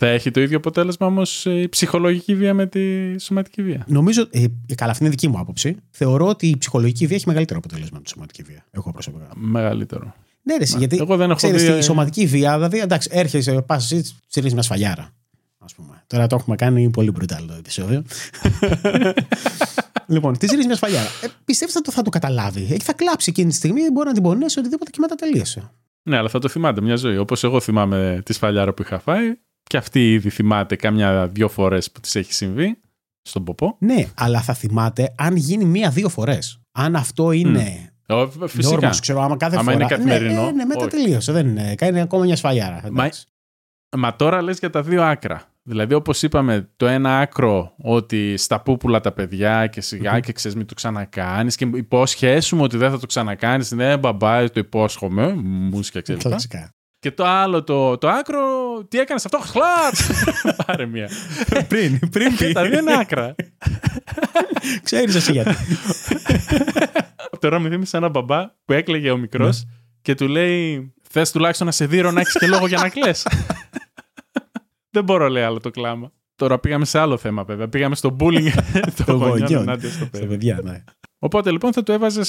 Speaker 2: Θα έχει το ίδιο αποτέλεσμα όμως η ψυχολογική βία με τη σωματική βία;
Speaker 1: Νομίζω, ε, καλά, αυτή είναι δική μου άποψη. Θεωρώ ότι η ψυχολογική βία έχει μεγαλύτερο αποτέλεσμα από τη σωματική βία. Εγώ προσωπικά.
Speaker 2: Μεγαλύτερο.
Speaker 1: Ναι, ρε, εσύ, γιατί
Speaker 2: εγώ δεν έχω
Speaker 1: ξέρεις,
Speaker 2: δει-
Speaker 1: τη σωματική βία, δηλαδή, εντάξει, έρχεσαι, πας εσύ, τσιρίζει μια σφαλιάρα. Ας πούμε. Τώρα το έχουμε κάνει πολύ brutal το επεισόδιο. λοιπόν, τη ρίχνει μια σφαλιάρα. Ε, Πιστεύεις ότι θα το καταλάβει. Εκεί θα κλάψει εκείνη τη στιγμή, μπορεί να την πονέσει οτιδήποτε και μετά τελείωσε.
Speaker 2: Ναι, αλλά θα το θυμάται μια ζωή. Όπως εγώ θυμάμαι τη σφαλιάρα που είχα φάει, και αυτή ήδη θυμάται κάμια δύο φορές που της έχει συμβεί στον ποπό.
Speaker 1: Ναι, αλλά θα θυμάται αν γίνει μία-δύο φορές. Αν αυτό είναι.
Speaker 2: Ε, Φυσικά.
Speaker 1: Νόρμος, ξέρω, άμα κάθε
Speaker 2: Άμα
Speaker 1: φορά.
Speaker 2: είναι καθημερινό,
Speaker 1: Ναι, ε, ναι, μετά
Speaker 2: όχι.
Speaker 1: τελείωσε. Δεν είναι. Κάνει ακόμα μια σφαλιάρα.
Speaker 2: Μα,
Speaker 1: εντάξει.
Speaker 2: μα τώρα λες για τα δύο άκρα. Δηλαδή, όπως είπαμε, το ένα άκρο ότι στα πούπουλα τα παιδιά και σιγα και ξέρεις μην το ξανακάνεις και υπόσχεσουμε ότι δεν θα το ξανακάνεις. Ναι, μπαμπά, το υπόσχομαι. Μουσια, ξέρεις.
Speaker 1: Κλασικά.
Speaker 2: και το άλλο, το, το άκρο, τι έκανες αυτό, χλάτς. Πάρε μία.
Speaker 1: πριν, πριν πει.
Speaker 2: τα δύο είναι άκρα.
Speaker 1: Ξέρεις εσύ γιατί.
Speaker 2: Τώρα με θύμισε ένα μπαμπά που έκλαιγε ο μικρός
Speaker 1: Ναι.
Speaker 2: και του λέει: Θες τουλάχιστον να σε δείρω να έχει και λόγο για να κλαις. Δεν μπορώ, λέει άλλο το κλάμα. Τώρα πήγαμε σε άλλο θέμα, βέβαια. Πήγαμε στο bullying των γονιών
Speaker 1: γονιών.
Speaker 2: ενάντια στο
Speaker 1: Στα
Speaker 2: παιδί.
Speaker 1: παιδιά, ναι.
Speaker 2: Οπότε λοιπόν θα του έβαζες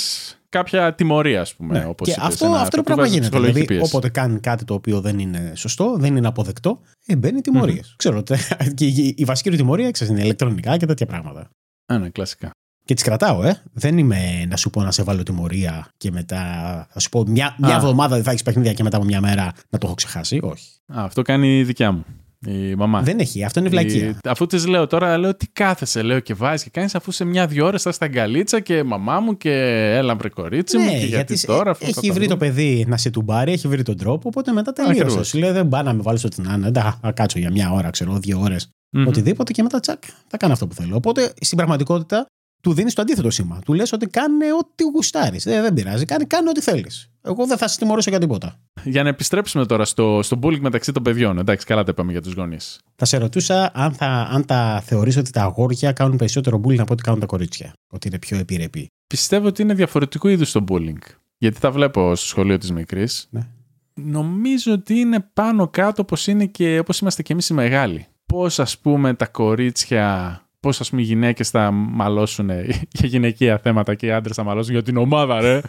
Speaker 2: κάποια τιμωρία, ας πούμε.
Speaker 1: Ναι.
Speaker 2: Όπως
Speaker 1: και
Speaker 2: είπες,
Speaker 1: αυτό,
Speaker 2: ένα-
Speaker 1: αυτό
Speaker 2: θα
Speaker 1: το
Speaker 2: του
Speaker 1: πράγμα
Speaker 2: βάζεις
Speaker 1: γίνεται.
Speaker 2: ψυχολογική
Speaker 1: Δηλαδή,
Speaker 2: πίεση.
Speaker 1: όποτε κάνει κάτι το οποίο δεν είναι σωστό, δεν είναι αποδεκτό, ε, μπαίνει τιμωρίες. Ξέρω ότι και η, η βασική του τιμωρία ξέρεις, είναι ηλεκτρονικά και τέτοια πράγματα.
Speaker 2: Α, ναι, κλασικά.
Speaker 1: Και τις κρατάω, ε. Δεν είμαι να σου πω να σε βάλω τιμωρία και μετά. Θα σου πω μια, μια
Speaker 2: Α.
Speaker 1: εβδομάδα δεν θα έχεις παιχνίδια και μετά από μια μέρα να το έχω ξεχάσει. Όχι.
Speaker 2: Α, αυτό κάνει η δικιά μου. Η μαμά.
Speaker 1: Δεν έχει. Αυτό είναι βλακεία.
Speaker 2: Η- Αφού της λέω τώρα, λέω τι κάθεσαι, λέω και βάζεις και κάνεις αφού σε μια-δυο ώρες θα στα αγκαλίτσα και μαμά μου και έλα βρε κορίτσι μου. Και γιατί,
Speaker 1: σε-
Speaker 2: τώρα αυτό θα
Speaker 1: Ναι, έχει
Speaker 2: τα
Speaker 1: βρει το
Speaker 2: δούμε.
Speaker 1: παιδί να σε τουμπάρει, έχει βρει τον τρόπο, οπότε μετά τελείωσες.
Speaker 2: Ακριβώς.
Speaker 1: Σου λέει δεν πάει να με βάλεις ό,τι να είναι. Εντάξει, θα κάτσω για μια ώρα, ξέρω, δύο ώρες,
Speaker 2: Μμμ.
Speaker 1: οτιδήποτε και μετά τσακ, θα κάνω αυτό που θέλω. Οπότε στην πραγματικότητα του δίνεις το αντίθετο σήμα. Του λες ότι κάνε ό,τι γουστάρεις. Δεν, δεν πειράζει, κάνε, κάνε ό,τι θέλεις. Εγώ δεν θα σε τιμωρήσω για τίποτα.
Speaker 2: Για να επιστρέψουμε τώρα στο, στο bullying μεταξύ των παιδιών. Εντάξει, καλά τα είπαμε για τους γονείς.
Speaker 1: Θα σε ρωτούσα αν, θα, αν τα θεωρείς ότι τα αγόρια κάνουν περισσότερο bullying από ό,τι κάνουν τα κορίτσια. Ότι είναι πιο επιρρεπή.
Speaker 2: Πιστεύω ότι είναι διαφορετικού είδους το bullying. Γιατί τα βλέπω στο σχολείο της μικρής.
Speaker 1: Ναι.
Speaker 2: Νομίζω ότι είναι πάνω κάτω όπως είναι και όπως είμαστε και εμείς οι μεγάλοι. Πώς, ας πούμε, τα κορίτσια. Πώς, ας πούμε, οι γυναίκες θα μαλώσουν για γυναικεία θέματα και οι άντρες θα μαλώσουν για την ομάδα, ρε.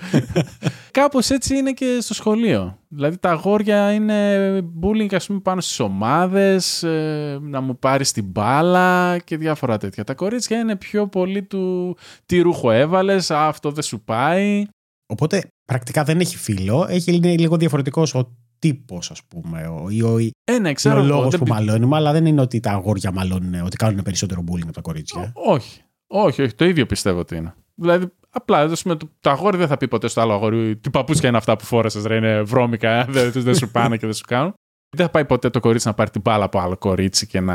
Speaker 2: Κάπως έτσι είναι και στο σχολείο. Δηλαδή τα αγόρια είναι bullying, ας πούμε, πάνω στις ομάδες, να μου πάρεις την μπάλα και διάφορα τέτοια. Τα κορίτσια είναι πιο πολύ του τι ρούχο έβαλες, αυτό δεν σου πάει.
Speaker 1: Οπότε πρακτικά δεν έχει φίλο, έχει, είναι λίγο διαφορετικός ο τύπος, ας πούμε, ο, ή ο,
Speaker 2: Ε, ναι,
Speaker 1: είναι
Speaker 2: ξέρω.
Speaker 1: ο
Speaker 2: εγώ,
Speaker 1: λόγος
Speaker 2: δεν
Speaker 1: που
Speaker 2: πι-
Speaker 1: μαλώνουμε, αλλά δεν είναι ότι τα αγόρια μαλώνουν, ότι κάνουν περισσότερο bullying από τα κορίτσια.
Speaker 2: Όχι. Όχι, όχι, το ίδιο πιστεύω ότι είναι. Δηλαδή, απλά ας πούμε, το, το αγόρι δεν θα πει ποτέ στο άλλο αγόρι τι παπούτσια είναι αυτά που φόρεσες, ρε, είναι βρώμικα, δεν, δεν σου πάνε και δεν σου κάνουν. Δεν θα πάει ποτέ το κορίτσι να πάρει την μπάλα από άλλο κορίτσι και να.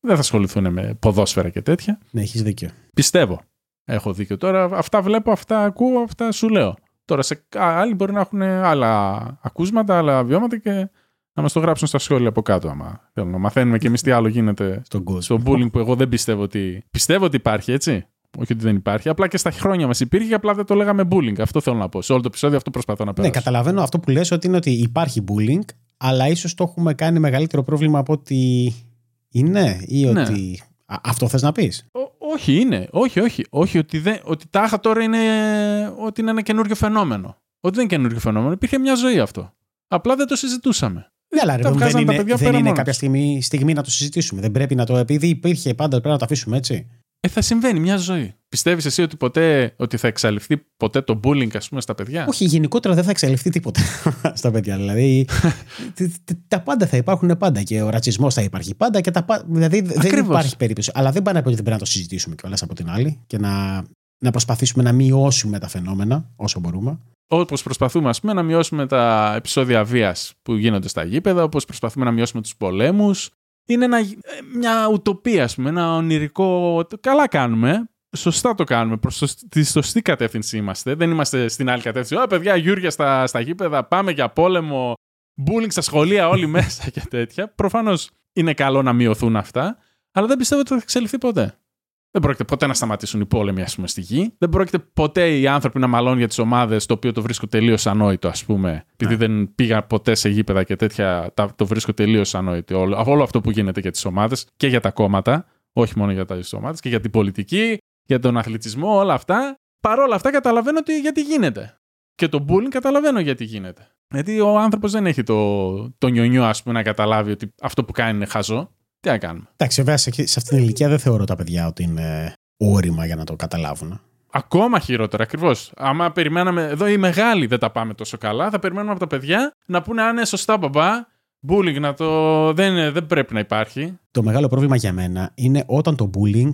Speaker 2: Δεν θα ασχοληθούν με ποδόσφαιρα και τέτοια.
Speaker 1: Ναι, έχεις δίκιο.
Speaker 2: Πιστεύω. Έχω δίκιο. Τώρα αυτά βλέπω, αυτά ακούω, αυτά σου λέω. Τώρα σε άλλοι μπορεί να έχουν άλλα ακούσματα, άλλα βιώματα και να μας το γράψουν στα σχόλια από κάτω. Άμα θέλουν να μαθαίνουμε και εμείς τι άλλο γίνεται
Speaker 1: Στον κόσμο.
Speaker 2: στο bullying που εγώ δεν πιστεύω ότι. Πιστεύω ότι υπάρχει, έτσι. Όχι ότι δεν υπάρχει. Απλά και στα χρόνια μας υπήρχε και απλά δεν το λέγαμε bullying. Αυτό θέλω να πω. Σε όλο το επεισόδιο αυτό προσπαθώ να
Speaker 1: Ναι,
Speaker 2: περάσω.
Speaker 1: καταλαβαίνω αυτό που λες ότι είναι ότι υπάρχει bullying, αλλά ίσως το έχουμε κάνει μεγαλύτερο πρόβλημα από ότι είναι ή
Speaker 2: Ναι.
Speaker 1: ότι. Α, αυτό θες να πεις;
Speaker 2: Ό- όχι, είναι. Όχι, όχι. Όχι, ότι, δεν, ότι τάχα τώρα είναι, ότι είναι ένα καινούριο φαινόμενο. Ότι δεν είναι καινούργιο φαινόμενο. Υπήρχε μια ζωή αυτό. Απλά δεν το συζητούσαμε.
Speaker 1: Ναι, αλλά ρε,
Speaker 2: Τα
Speaker 1: δεν
Speaker 2: βγάζαν τα
Speaker 1: είναι,
Speaker 2: παιδιά
Speaker 1: δεν
Speaker 2: πέρα
Speaker 1: είναι
Speaker 2: μόνος.
Speaker 1: κάποια στιγμή, στιγμή να το συζητήσουμε. Δεν πρέπει να το. Επειδή υπήρχε πάντα, πρέπει να το αφήσουμε έτσι.
Speaker 2: Ε, θα συμβαίνει μια ζωή. Πιστεύεις εσύ ότι ποτέ ότι θα εξαλειφθεί ποτέ το bullying, ας πούμε, στα παιδιά;
Speaker 1: Όχι, γενικότερα δεν θα εξελιχθεί τίποτα στα παιδιά. Δηλαδή, τ- τ- τα πάντα θα υπάρχουν πάντα και ο ρατσισμός θα υπάρχει πάντα. Και τα, πα- δηλαδή δεν
Speaker 2: Ακριβώς.
Speaker 1: υπάρχει περίπτωση. Αλλά δεν πάνε να πει ότι δεν πρέπει να το συζητήσουμε κιόλας από την άλλη και να, να προσπαθήσουμε να μειώσουμε τα φαινόμενα όσο μπορούμε.
Speaker 2: Όπως προσπαθούμε, ας πούμε, να μειώσουμε τα επεισόδια βίας που γίνονται στα γήπεδα, όπως προσπαθούμε να μειώσουμε τους πολέμους. Είναι ένα, ε, μια ουτοπία, ας πούμε, ένα ονειρικό. Καλά κάνουμε. Σωστά το κάνουμε. Προς τη σωστή κατεύθυνση είμαστε. Δεν είμαστε στην άλλη κατεύθυνση. Α, παιδιά, γιούρια στα, στα γήπεδα, πάμε για πόλεμο. Bullying στα σχολεία, όλοι μέσα και τέτοια. Προφανώς είναι καλό να μειωθούν αυτά, αλλά δεν πιστεύω ότι θα εξελιχθεί ποτέ. Δεν πρόκειται ποτέ να σταματήσουν οι πόλεμοι, ας πούμε, στη γη. Δεν πρόκειται ποτέ οι άνθρωποι να μαλώνουν για τις ομάδες, το οποίο το βρίσκω τελείως ανόητο, ας πούμε. Επειδή δεν πήγα ποτέ σε γήπεδα και τέτοια, τα- το βρίσκω τελείως ανόητο. Όλο, όλο αυτό που γίνεται για τις ομάδες και για τα κόμματα, όχι μόνο για τι ομάδες, και για την πολιτική, για τον αθλητισμό, όλα αυτά. Παρ' όλα αυτά καταλαβαίνω ότι γιατί γίνεται. Και το bullying καταλαβαίνω γιατί γίνεται. Γιατί ο άνθρωπος δεν έχει το, το νιονιό, ας πούμε, να καταλάβει ότι αυτό που κάνει είναι χαζό. Τι να κάνουμε.
Speaker 1: Εντάξει, βέβαια σε, σε αυτήν την ηλικία δεν θεωρώ τα παιδιά ότι είναι όρημα για να το καταλάβουν.
Speaker 2: Ακόμα χειρότερα, ακριβώς. Άμα περιμέναμε. Εδώ οι μεγάλοι δεν τα πάμε τόσο καλά, θα περιμένουμε από τα παιδιά να πούνε αν είναι σωστά μπαμπά. Bullying να το. Δεν, δεν πρέπει να υπάρχει.
Speaker 1: Το μεγάλο πρόβλημα για μένα είναι όταν το bullying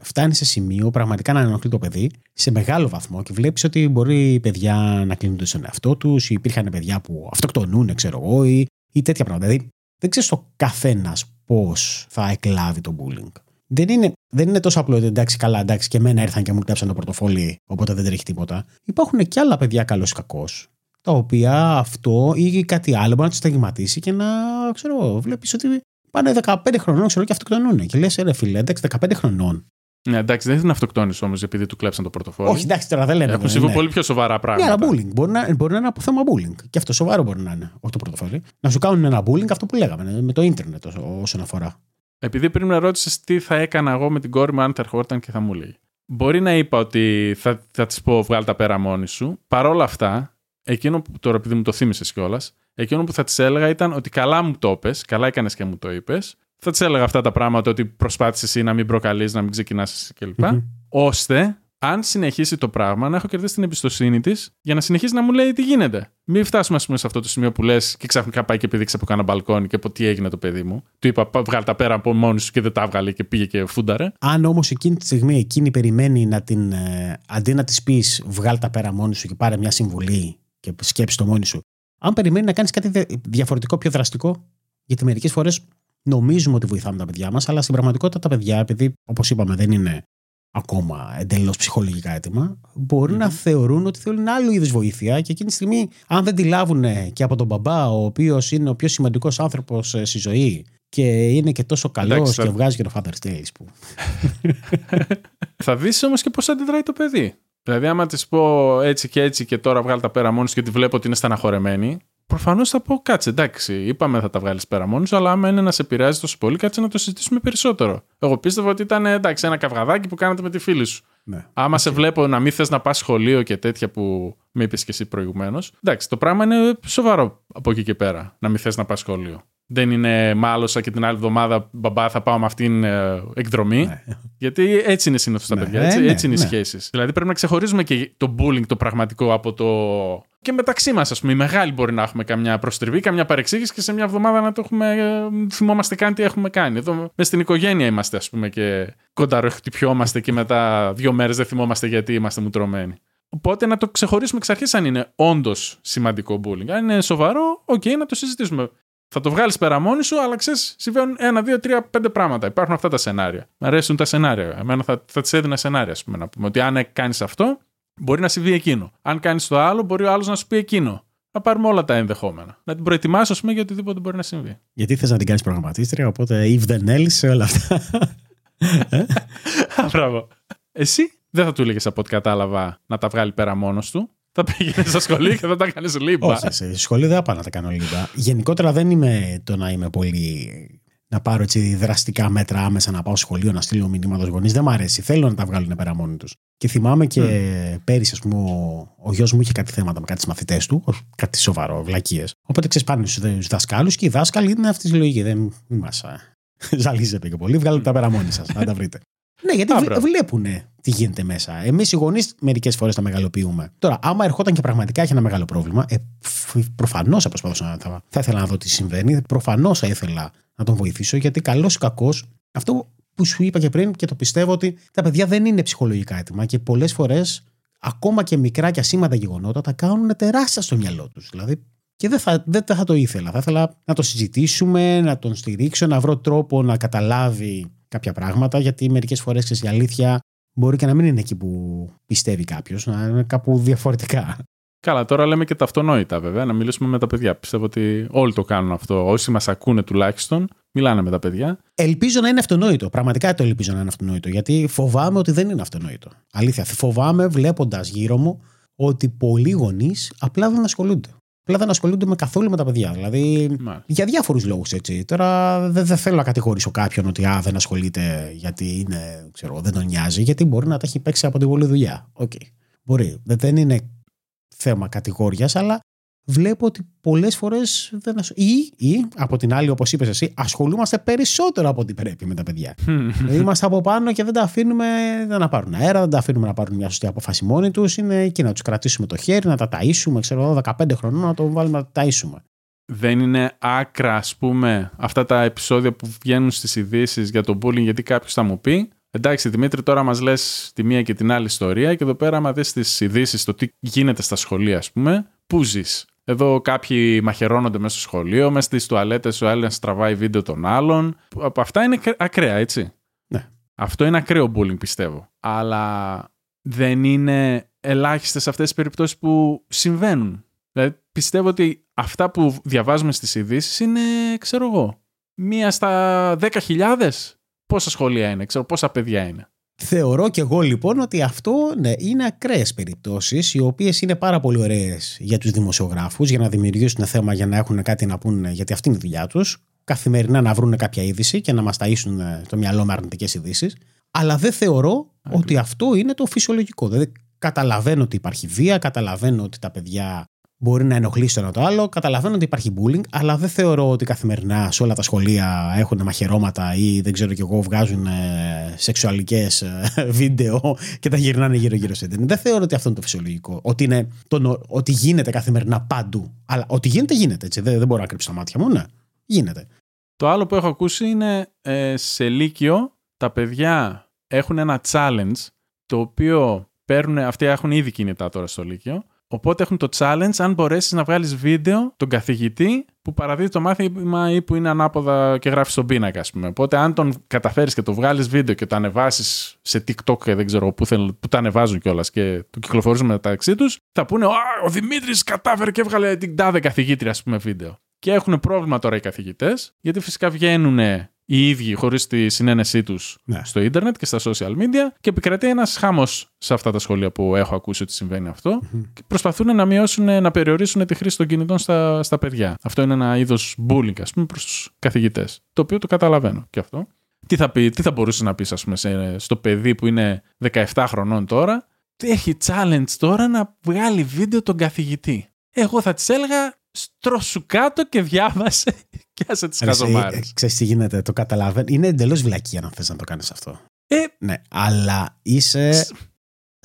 Speaker 1: φτάνει σε σημείο πραγματικά να ενοχλεί το παιδί σε μεγάλο βαθμό και βλέπεις ότι μπορεί οι παιδιά να κλείνονται στον εαυτό τους, ή υπήρχαν παιδιά που αυτοκτονούν, ξέρω εγώ, ή, ή τέτοια πράγματα. Δηλαδή, δεν ξέρεις ο καθένας πώς θα εκλάβει το bullying. Δεν είναι, δεν είναι τόσο απλό ότι εντάξει, καλά, εντάξει, και εμένα ήρθαν και μου κλέψαν το πορτοφόλι, οπότε δεν τρέχει τίποτα. Υπάρχουν και άλλα παιδιά καλός ή κακός, τα οποία αυτό ή κάτι άλλο μπορεί να τους σταγματίσει και να, ξέρω εγώ, βλέπεις ότι πάνε 15 χρονών, ξέρω και αυτοκτονούν. Και λες, ρε φίλε, εντάξει, 15 χρονών.
Speaker 2: Ναι, εντάξει, δεν την αυτοκτόνησε όμως επειδή του κλέψαν το πορτοφόλι.
Speaker 1: Όχι, εντάξει, τώρα δεν λέμε.
Speaker 2: Έχουν
Speaker 1: δεν
Speaker 2: συμβεί
Speaker 1: είναι.
Speaker 2: πολύ πιο σοβαρά
Speaker 1: Ναι,
Speaker 2: πράγματα.
Speaker 1: αλλά bullying. Μπορεί να, μπορεί να είναι από θέμα bullying. Και αυτό σοβαρό μπορεί να είναι. Όχι το πορτοφόλι. Να σου κάνουν ένα bullying αυτό που λέγαμε με το ίντερνετ όσο- όσον αφορά.
Speaker 2: Επειδή πριν με ρώτησες τι θα έκανα εγώ με την κόρη μου αν θα ερχόταν και θα μου λέει. Μπορεί να είπα ότι θα, θα της πω βγάλει τα πέρα μόνη σου. Παρ' όλα αυτά, εκείνο που τώρα επειδή μου το θύμισες κιόλας, εκείνο που θα της έλεγα ήταν ότι καλά μου το είπες, καλά έκανες και μου το είπες. Θα της έλεγα αυτά τα πράγματα ότι προσπάθησες εσύ να μην προκαλείς, να μην ξεκινάς εσύ κλπ.
Speaker 1: Μμμ.
Speaker 2: Ώστε, αν συνεχίσει το πράγμα, να έχω κερδίσει την εμπιστοσύνη της για να συνεχίσει να μου λέει τι γίνεται. Μην φτάσουμε, ας πούμε, σε αυτό το σημείο που λες και ξαφνικά πάει και πηδήξει από κάνα μπαλκόνι και πω τι έγινε το παιδί μου. Του είπα, «Πα- βγάλ τα πέρα από μόνη σου και δεν τα έβγαλε και πήγε και φούνταρε.
Speaker 1: Αν όμως εκείνη τη στιγμή εκείνη περιμένει να την. ε, αντί να της πεις βγάλ τα πέρα μόνη σου και πάρε μια συμβουλή και σκέψει το μόνη σου. Αν περιμένει να κάνεις κάτι δια- διαφορετικό, πιο δραστικό, γιατί μερικές φορές νομίζουμε ότι βοηθάμε τα παιδιά μας, αλλά στην πραγματικότητα τα παιδιά, επειδή όπως είπαμε δεν είναι ακόμα εντελώς ψυχολογικά έτοιμα, μπορεί να θεωρούν ότι θέλουν άλλο είδους βοήθεια και εκείνη τη στιγμή, αν δεν τη λάβουν και από τον μπαμπά, ο οποίος είναι ο πιο σημαντικός άνθρωπος στη ζωή και είναι και τόσο καλός
Speaker 2: Εντάξει,
Speaker 1: και
Speaker 2: θα-
Speaker 1: βγάζει και το Father's Tales που
Speaker 2: Θα δεις όμως και πώς αντιδράει το παιδί. Δηλαδή, άμα της πω έτσι και έτσι και τώρα βγάλει τα πέρα μόνη σου και τη βλέπω ότι είναι στεναχωρεμένη, προφανώς θα πω κάτσε, εντάξει, είπαμε θα τα βγάλεις πέρα μόνη σου, αλλά άμα είναι να σε επηρεάζει τόσο πολύ, κάτσε να το συζητήσουμε περισσότερο. Εγώ πίστευα ότι ήταν εντάξει, ένα καυγαδάκι που κάνατε με τη φίλη σου.
Speaker 1: Ναι.
Speaker 2: Άμα σε βλέπω να μην θες να πας σχολείο και τέτοια που με είπες και εσύ προηγουμένως. Εντάξει, το πράγμα είναι σοβαρό από εκεί και πέρα. Να μην θες να πας σχολείο. Δεν είναι μάλωσα και την άλλη εβδομάδα μπαμπά θα πάω με αυτήν ε, εκδρομή.
Speaker 1: Ναι.
Speaker 2: Γιατί έτσι είναι συνήθως τα
Speaker 1: Ναι,
Speaker 2: παιδιά. Έτσι,
Speaker 1: ναι,
Speaker 2: έτσι είναι οι
Speaker 1: ναι.
Speaker 2: σχέσεις. Δηλαδή πρέπει να ξεχωρίζουμε και το bullying το πραγματικό από το. και μεταξύ μας, ας πούμε. Οι μεγάλοι μπορεί να έχουμε καμιά προστριβή, καμιά παρεξήγηση και σε μια εβδομάδα να το έχουμε. ε, θυμόμαστε καν τι έχουμε κάνει. Εδώ μες στην οικογένεια είμαστε, ας πούμε, και κονταροχτυπιόμαστε και μετά δύο μέρες δεν θυμόμαστε γιατί είμαστε μουτρωμένοι. Οπότε να το ξεχωρίσουμε εξ αρχής αν είναι όντως σημαντικό bullying. Αν είναι σοβαρό, οκ, να το συζητήσουμε. Θα το βγάλεις πέρα μόνη σου, αλλά ξέρεις, συμβαίνουν ένα, δύο, τρία, πέντε πράγματα. Υπάρχουν αυτά τα σενάρια. Μ' αρέσουν τα σενάρια. Εμένα θα, θα τη έδινα σενάρια, ας πούμε, να πούμε. Ότι αν κάνεις αυτό, μπορεί να συμβεί εκείνο. Αν κάνεις το άλλο, μπορεί ο άλλος να σου πει εκείνο. Να πάρουμε όλα τα ενδεχόμενα. Να την προετοιμάσει, ας πούμε, για οτιδήποτε μπορεί να συμβεί.
Speaker 1: Γιατί θες να την κάνεις προγραμματίστρια, οπότε if then else σε όλα αυτά.
Speaker 2: Μπράβο. Εσύ δεν θα του έλεγες από ό,τι κατάλαβα να τα βγάλει πέρα μόνος του. Θα πήγαινες στο σχολείο και θα τα κάνεις λίμπα.
Speaker 1: Όχι, σε σχολείο δεν θα πάω να τα κάνω λίγα. Γενικότερα δεν είμαι το να είμαι πολύ να πάρω έτσι δραστικά μέτρα άμεσα να πάω στο σχολείο να στείλω μηνύματα στους γονείς. Δεν μου αρέσει. Θέλω να τα βγάλουν πέρα μόνοι τους. Και θυμάμαι και mm. πέρυσι, ας πούμε, ο, ο γιος μου είχε κάτι θέματα με κάτι μαθητές του, κάτι σοβαρό, βλακίες. Οπότε ξεσπάνε στους δασκάλους και οι δάσκαλοι είναι αυτής της λογικής. Δεν μας ζαλίζετε και πολύ. Βγάλετε τα πέρα μόνοι σας, να τα βρείτε. Ναι, γιατί βλέ, βλέπουν τι γίνεται μέσα. Εμείς οι γονείς μερικές φορές τα μεγαλοποιούμε. Τώρα, άμα ερχόταν και πραγματικά έχει ένα μεγάλο πρόβλημα, ε, προφανώς θα προσπαθούσα να. Θα, θα ήθελα να δω τι συμβαίνει. Προφανώς θα ήθελα να τον βοηθήσω, γιατί καλός ή κακός, αυτό που σου είπα και πριν και το πιστεύω ότι τα παιδιά δεν είναι ψυχολογικά έτοιμα και πολλές φορές ακόμα και μικρά και ασήμαντα γεγονότα τα κάνουν τεράστια στο μυαλό τους. Δηλαδή, και δεν θα, δεν θα το ήθελα. Θα ήθελα να το συζητήσουμε, να τον στηρίξω, να βρω τρόπο να καταλάβει κάποια πράγματα, γιατί μερικές φορές η αλήθεια μπορεί και να μην είναι εκεί που πιστεύει κάποιος, να είναι κάπου διαφορετικά.
Speaker 2: Καλά, τώρα λέμε και τα αυτονόητα βέβαια, να μιλήσουμε με τα παιδιά. Πιστεύω ότι όλοι το κάνουν αυτό. Όσοι μας ακούνε τουλάχιστον, μιλάνε με τα παιδιά.
Speaker 1: Ελπίζω να είναι αυτονόητο. Πραγματικά το ελπίζω να είναι αυτονόητο. Γιατί φοβάμαι ότι δεν είναι αυτονόητο. Αλήθεια. Φοβάμαι βλέποντας γύρω μου ότι πολλοί γονείς απλά δεν ασχολούνται. Απλά δεν ασχολούνται με καθόλου με τα παιδιά. Δηλαδή για διάφορους λόγους έτσι. Τώρα δεν, δεν θέλω να κατηγορήσω κάποιον ότι α, δεν ασχολείται γιατί είναι, ξέρω, δεν τον νοιάζει, γιατί μπορεί να τα έχει παίξει από την πολλή δουλειά. Okay. Μπορεί. Δεν είναι θέμα κατηγόριας, αλλά βλέπω ότι πολλές φορές δεν ή, ή, από την άλλη, όπως είπες εσύ, ασχολούμαστε περισσότερο από ό,τι πρέπει με τα παιδιά. δηλαδή είμαστε από πάνω και δεν τα αφήνουμε να πάρουν αέρα, δεν τα αφήνουμε να πάρουν μια σωστή απόφαση μόνοι τους. Είναι εκεί να τους κρατήσουμε το χέρι, να τα ταΐσουμε, ξέρω 15 χρονών να το βάλουμε να τα ταΐσουμε.
Speaker 2: Δεν είναι άκρα, ας πούμε, αυτά τα επεισόδια που βγαίνουν στις ειδήσεις για το bullying, γιατί κάποιος θα μου πει Εντάξει, Δημήτρη, τώρα μας λες τη μία και την άλλη ιστορία και εδώ πέρα, άμα δεις τις ειδήσεις, το τι γίνεται στα σχολεία, ας πούμε, πού ζεις. Εδώ κάποιοι μαχαιρώνονται μέσα στο σχολείο, μέσα στις τουαλέτες ο ένα τραβάει βίντεο των άλλων. Από αυτά είναι ακραία, έτσι.
Speaker 1: Ναι.
Speaker 2: Αυτό είναι ακραίο bullying, πιστεύω. Αλλά δεν είναι ελάχιστες αυτές τι περιπτώσεις που συμβαίνουν. Δηλαδή, πιστεύω ότι αυτά που διαβάζουμε στις ειδήσεις είναι, ξέρω εγώ, μία στα 10.000 πόσα σχολεία είναι, ξέρω πόσα παιδιά είναι.
Speaker 1: Θεωρώ και εγώ λοιπόν ότι αυτό ναι, είναι ακραίες περιπτώσεις, οι οποίες είναι πάρα πολύ ωραίες για τους δημοσιογράφους, για να δημιουργήσουν θέμα, για να έχουν κάτι να πούνε, γιατί αυτή είναι η δουλειά τους. Καθημερινά να βρουν κάποια είδηση και να μας ταΐσουν ε, το μυαλό με αρνητικές ειδήσεις. Αλλά δεν θεωρώ ότι αυτό είναι το φυσιολογικό. Δηλαδή, καταλαβαίνω ότι υπάρχει βία, καταλαβαίνω ότι τα παιδιά μπορεί να ενοχλήσει το ένα το άλλο. Καταλαβαίνω ότι υπάρχει bullying, αλλά δεν θεωρώ ότι καθημερινά σε όλα τα σχολεία έχουν μαχαιρώματα ή δεν ξέρω κι εγώ βγάζουν ε, σεξουαλικές ε, βίντεο και τα γυρνάνε γύρω-γύρω σε Δεν θεωρώ ότι αυτό είναι το φυσιολογικό. Ότι, είναι το, ότι γίνεται καθημερινά παντού. Αλλά ότι γίνεται, γίνεται έτσι. Δεν, δεν μπορώ να κρύψω τα μάτια μου, ναι. Γίνεται.
Speaker 2: Το άλλο που έχω ακούσει είναι ε, σε Λύκειο τα παιδιά έχουν ένα challenge το οποίο παίρνουν, αυτοί έχουν ήδη κινητά τώρα στο Λύκειο Οπότε έχουν το challenge αν μπορέσεις να βγάλεις βίντεο τον καθηγητή που παραδίδει το μάθημα ή που είναι ανάποδα και γράφεις στον πίνακα, ας πούμε. Οπότε, αν τον καταφέρεις και το βγάλεις βίντεο και το ανεβάσεις σε TikTok και δεν ξέρω πού, θέλουν, που τα ανεβάζουν κιόλας και το κυκλοφορούν μεταξύ τους, θα πούνε Ο Δημήτρης κατάφερε και έβγαλε την τάδε καθηγήτρια, ας πούμε, βίντεο. Και έχουν πρόβλημα τώρα οι καθηγητές, γιατί φυσικά βγαίνουν οι ίδιοι χωρίς τη συνένεσή τους ναι. στο ίντερνετ και στα social media και επικρατεί ένας χάμος σε αυτά τα σχόλια που έχω ακούσει ότι συμβαίνει και προσπαθούν να μειώσουν, να περιορίσουν τη χρήση των κινητών στα, στα παιδιά. Αυτό είναι ένα είδος bullying, ας πούμε, προς τους καθηγητές. Το οποίο το καταλαβαίνω και αυτό. Τι θα, πει, τι θα μπορούσε να πεις, ας πούμε, σε, στο παιδί που είναι 17 χρονών τώρα, έχει challenge τώρα να βγάλει βίντεο τον καθηγητή. Εγώ θα της έλεγα στρώσου κάτω και διάβασε και άσε τις χαζομάρες.
Speaker 1: Ξέρεις τι γίνεται, το καταλαβαίνω. Είναι εντελώς βλακία να θες να το κάνεις αυτό.
Speaker 2: Ε,
Speaker 1: ναι, αλλά είσαι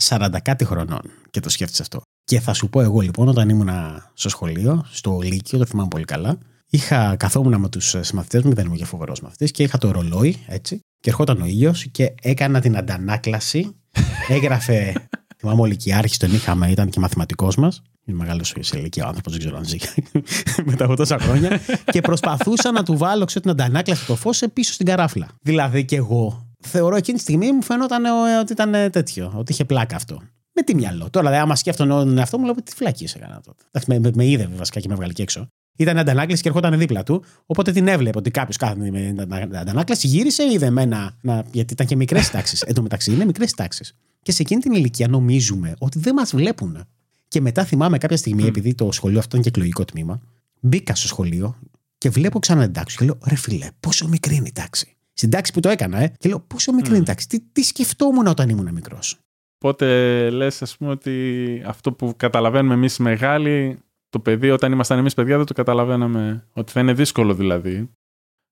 Speaker 1: 40 κάτι χρονών και το σκέφτεσαι αυτό. Και θα σου πω εγώ λοιπόν, όταν ήμουν στο σχολείο, στο Λύκειο, το θυμάμαι πολύ καλά, είχα, καθόμουν με τους συμμαθητές μου, δεν ήμουν και φοβερός μαθητή, και είχα το ρολόι έτσι. Και ερχόταν ο ήλιος και έκανα την αντανάκλαση. Έγραφε Θυμάμαι ο Λυκειάρχη τον είχαμε, ήταν και μαθηματικός μας. Είναι μεγάλος σε ηλικία ο άνθρωπος, δεν ξέρω αν ζει μετά από τόσα χρόνια. και προσπαθούσα να του βάλω ξέρω, την αντανάκλαση το φως πίσω στην καράφλα. Δηλαδή και εγώ θεωρώ εκείνη τη στιγμή μου φαίνονταν ότι ήταν τέτοιο, ότι είχε πλάκα αυτό. Με τι μυαλό. Τώρα, δηλαδή, άμα σκέφτομαι τον εαυτό μου, λέω τι φυλακή έκανα τότε. Με, με, με είδε βασικά και με βγάλει και έξω. Ήταν αντανάκλαση και ερχόταν δίπλα του. Οπότε την έβλεπε ότι κάποιος κάθεται με αντανάκλαση, γύρισε, είδε εμένα. Να, γιατί ήταν και μικρές τάξεις. Εν τω μεταξύ είναι μικρές τάξεις. Και σε εκείνη την ηλικία νομίζουμε ότι δεν μας βλέπουν. Και μετά θυμάμαι κάποια στιγμή, mm. επειδή το σχολείο αυτό ήταν και εκλογικό τμήμα, μπήκα στο σχολείο και βλέπω ξανά την τάξη και λέω ρε φιλέ, πόσο μικρή είναι η τάξη. Στην τάξη που το έκανα, ε, και λέω πόσο μικρή είναι η τάξη. Τι, τι σκεφτόμουν όταν ήμουν μικρός.
Speaker 2: Οπότε λες, ας πούμε, ότι αυτό που καταλαβαίνουμε εμείς μεγάλοι, το παιδί, όταν ήμασταν εμείς παιδιά, δεν το καταλαβαίναμε. Ότι θα είναι δύσκολο δηλαδή.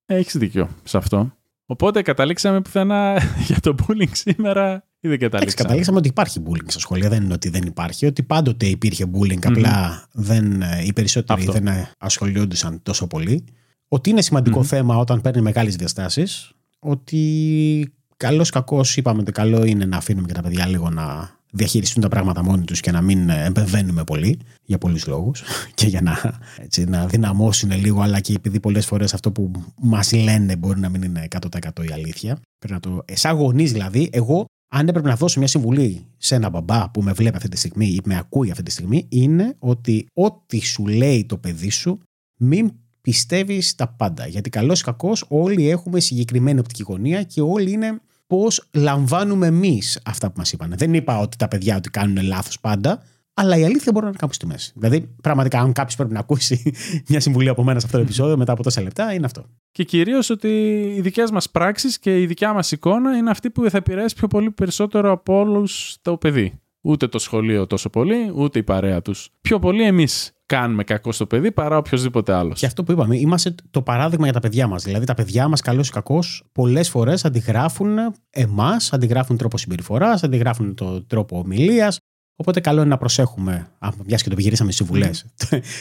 Speaker 2: Ε, Έχεις δίκιο σε αυτό. Οπότε καταλήξαμε πουθενά για το bullying σήμερα ή δεν καταλήξαμε;
Speaker 1: καταλήξαμε ότι υπάρχει bullying στα σχολεία. Δεν είναι ότι δεν υπάρχει. Ότι πάντοτε υπήρχε bullying, mm-hmm. απλά δεν, οι περισσότεροι Αυτό. δεν ασχολιόντουσαν τόσο πολύ. Ότι είναι σημαντικό mm-hmm. θέμα όταν παίρνει μεγάλες διαστάσεις. Ότι καλός κακός είπαμε ότι καλό είναι να αφήνουμε και τα παιδιά λίγο να διαχειριστούν τα πράγματα μόνοι τους και να μην επεμβαίνουμε πολύ για πολλούς λόγους και για να, έτσι, να δυναμώσουν λίγο, αλλά και επειδή πολλές φορές αυτό που μας λένε μπορεί να μην είναι 100% η αλήθεια. Πρέπει να το. Σαν γονεί δηλαδή, εγώ αν έπρεπε να δώσω μια συμβουλή σε ένα μπαμπά που με βλέπει αυτή τη στιγμή ή με ακούει αυτή τη στιγμή, είναι ότι ό,τι σου λέει το παιδί σου, μην πιστεύεις τα πάντα. Γιατί καλός ή κακός, όλοι έχουμε συγκεκριμένη οπτική γωνία και όλοι είναι πώς λαμβάνουμε εμείς αυτά που μας είπαν. Δεν είπα ότι τα παιδιά ότι κάνουν λάθος πάντα, αλλά η αλήθεια μπορεί να είναι κάπου στη μέση. Δηλαδή, πραγματικά, αν κάποιος πρέπει να ακούσει μια συμβουλή από μένα σε αυτό το επεισόδιο μετά από τόσα λεπτά, είναι αυτό.
Speaker 2: Και κυρίως ότι οι δικές μας πράξεις και η δικιά μας εικόνα είναι αυτή που θα επηρεάσει πιο πολύ περισσότερο από όλους το παιδί. Ούτε το σχολείο τόσο πολύ, ούτε η παρέα τους. Πιο πολύ εμείς κάνουμε κακό στο παιδί παρά οποιοδήποτε άλλος.
Speaker 1: Και αυτό που είπαμε, είμαστε το παράδειγμα για τα παιδιά μας. Δηλαδή, τα παιδιά μας, καλός ή κακός, πολλές φορές αντιγράφουν εμάς, αντιγράφουν τρόπο συμπεριφοράς, αντιγράφουν τον τρόπο ομιλίας. Οπότε, καλό είναι να προσέχουμε, μιας και το πηγυρίσαμε συμβουλές,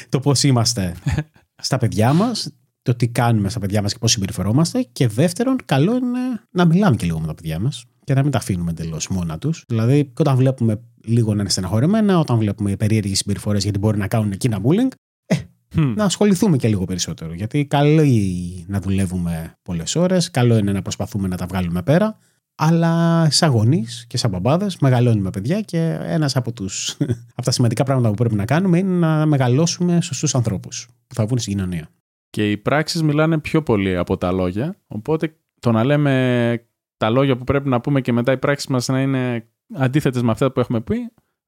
Speaker 1: το πώς είμαστε στα παιδιά μας, το τι κάνουμε στα παιδιά μας και πώς συμπεριφερόμαστε. Και δεύτερον, καλό είναι να μιλάμε και λίγο με τα παιδιά μας και να μην τα αφήνουμε εντελώς μόνα τους. Δηλαδή, όταν βλέπουμε λίγο να είναι στεναχωρημένα, όταν βλέπουμε περίεργες συμπεριφορές γιατί μπορεί να κάνουν εκείνα bullying, ε, να ασχοληθούμε και λίγο περισσότερο. Γιατί καλό είναι να δουλεύουμε πολλές ώρες, καλό είναι να προσπαθούμε να τα βγάλουμε πέρα. Αλλά σαν γονείς και σαν μπαμπάδες, μεγαλώνουμε παιδιά και ένας από, τους, από τα σημαντικά πράγματα που πρέπει να κάνουμε είναι να μεγαλώσουμε σωστούς ανθρώπους που θα βγουν στην κοινωνία.
Speaker 2: Και οι πράξεις μιλάνε πιο πολύ από τα λόγια. Οπότε το να λέμε τα λόγια που πρέπει να πούμε και μετά οι πράξεις μας να είναι αντίθετες με αυτά που έχουμε πει,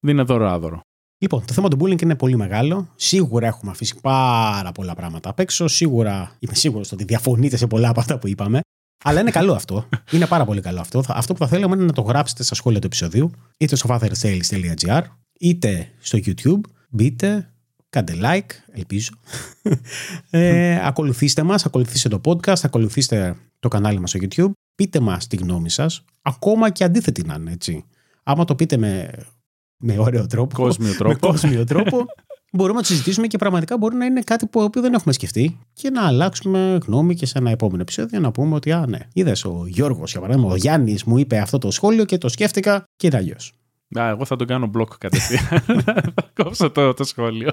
Speaker 2: δεν είναι δώρο άδωρο.
Speaker 1: Λοιπόν, το θέμα του bullying είναι πολύ μεγάλο. Σίγουρα έχουμε αφήσει πάρα πολλά πράγματα απ' έξω. Σίγουρα είμαι σίγουρος ότι διαφωνείτε σε πολλά από αυτά που είπαμε. Αλλά είναι καλό αυτό. Είναι πάρα πολύ καλό αυτό. Αυτό που θα θέλαμε είναι να το γράψετε στα σχόλια του επεισοδίου, είτε στο fathersales.gr, είτε στο YouTube. Μπείτε, κάντε like, ελπίζω. ε, ακολουθήστε μας, ακολουθήστε το podcast, ακολουθήστε το κανάλι μας στο YouTube. Πείτε μας τη γνώμη σας, ακόμα και αντίθετη να είναι, έτσι. Άμα το πείτε με, με ωραίο τρόπο,
Speaker 2: κόσμιο τρόπο,
Speaker 1: με κόσμιο τρόπο μπορούμε να το συζητήσουμε και πραγματικά μπορεί να είναι κάτι που δεν έχουμε σκεφτεί και να αλλάξουμε γνώμη και σε ένα επόμενο επεισόδιο να πούμε ότι, α, ναι, είδες ο Γιώργος, για παράδειγμα, ο Γιάννης μου είπε αυτό το σχόλιο και το σκέφτηκα και είναι αλλιώς.
Speaker 2: Α, εγώ θα τον κάνω μπλοκ κατευθείαν. θα κόψω το, το σχόλιο.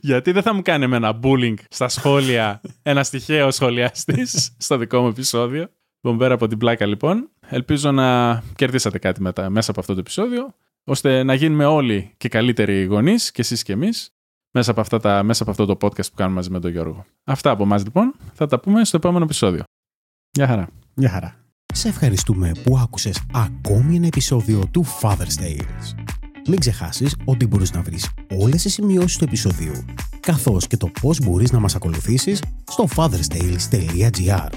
Speaker 2: Γιατί δεν θα μου κάνει ένα bullying στα σχόλια ένα τυχαίο σχολιαστής στο δικό μου επεισόδιο. Μπομπέρα από την πλάκα λοιπόν. Ελπίζω να κερδίσατε κάτι μετά, μέσα από αυτό το επεισόδιο, ώστε να γίνουμε όλοι και καλύτεροι γονείς, και εσείς και εμείς, μέσα, από αυτά τα, μέσα από αυτό το podcast που κάνουμε μαζί με τον Γιώργο. Αυτά από εμάς λοιπόν. Θα τα πούμε στο επόμενο επεισόδιο. Γεια χαρά.
Speaker 1: Γεια χαρά. Σε ευχαριστούμε που άκουσες ακόμη ένα επεισόδιο του Father's Tales. Μην ξεχάσεις ότι μπορείς να βρεις όλες τις σημειώσεις του επεισοδίου, καθώς και το πώς μπορείς να μας ακολουθήσεις στο fatherstales.gr.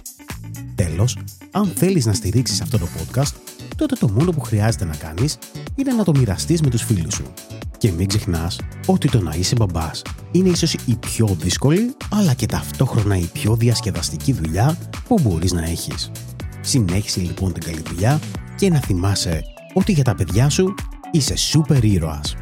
Speaker 1: Τέλος, αν θέλεις να στηρίξεις αυτό το podcast, τότε το μόνο που χρειάζεται να κάνεις είναι να το μοιραστείς με τους φίλους σου. Και μην ξεχνάς ότι το να είσαι μπαμπάς είναι ίσως η πιο δύσκολη, αλλά και ταυτόχρονα η πιο διασκεδαστική δουλειά που μπορείς να έχεις. Συνέχισε λοιπόν την καλή δουλειά και να θυμάσαι ότι για τα παιδιά σου είσαι σούπερ ήρωας.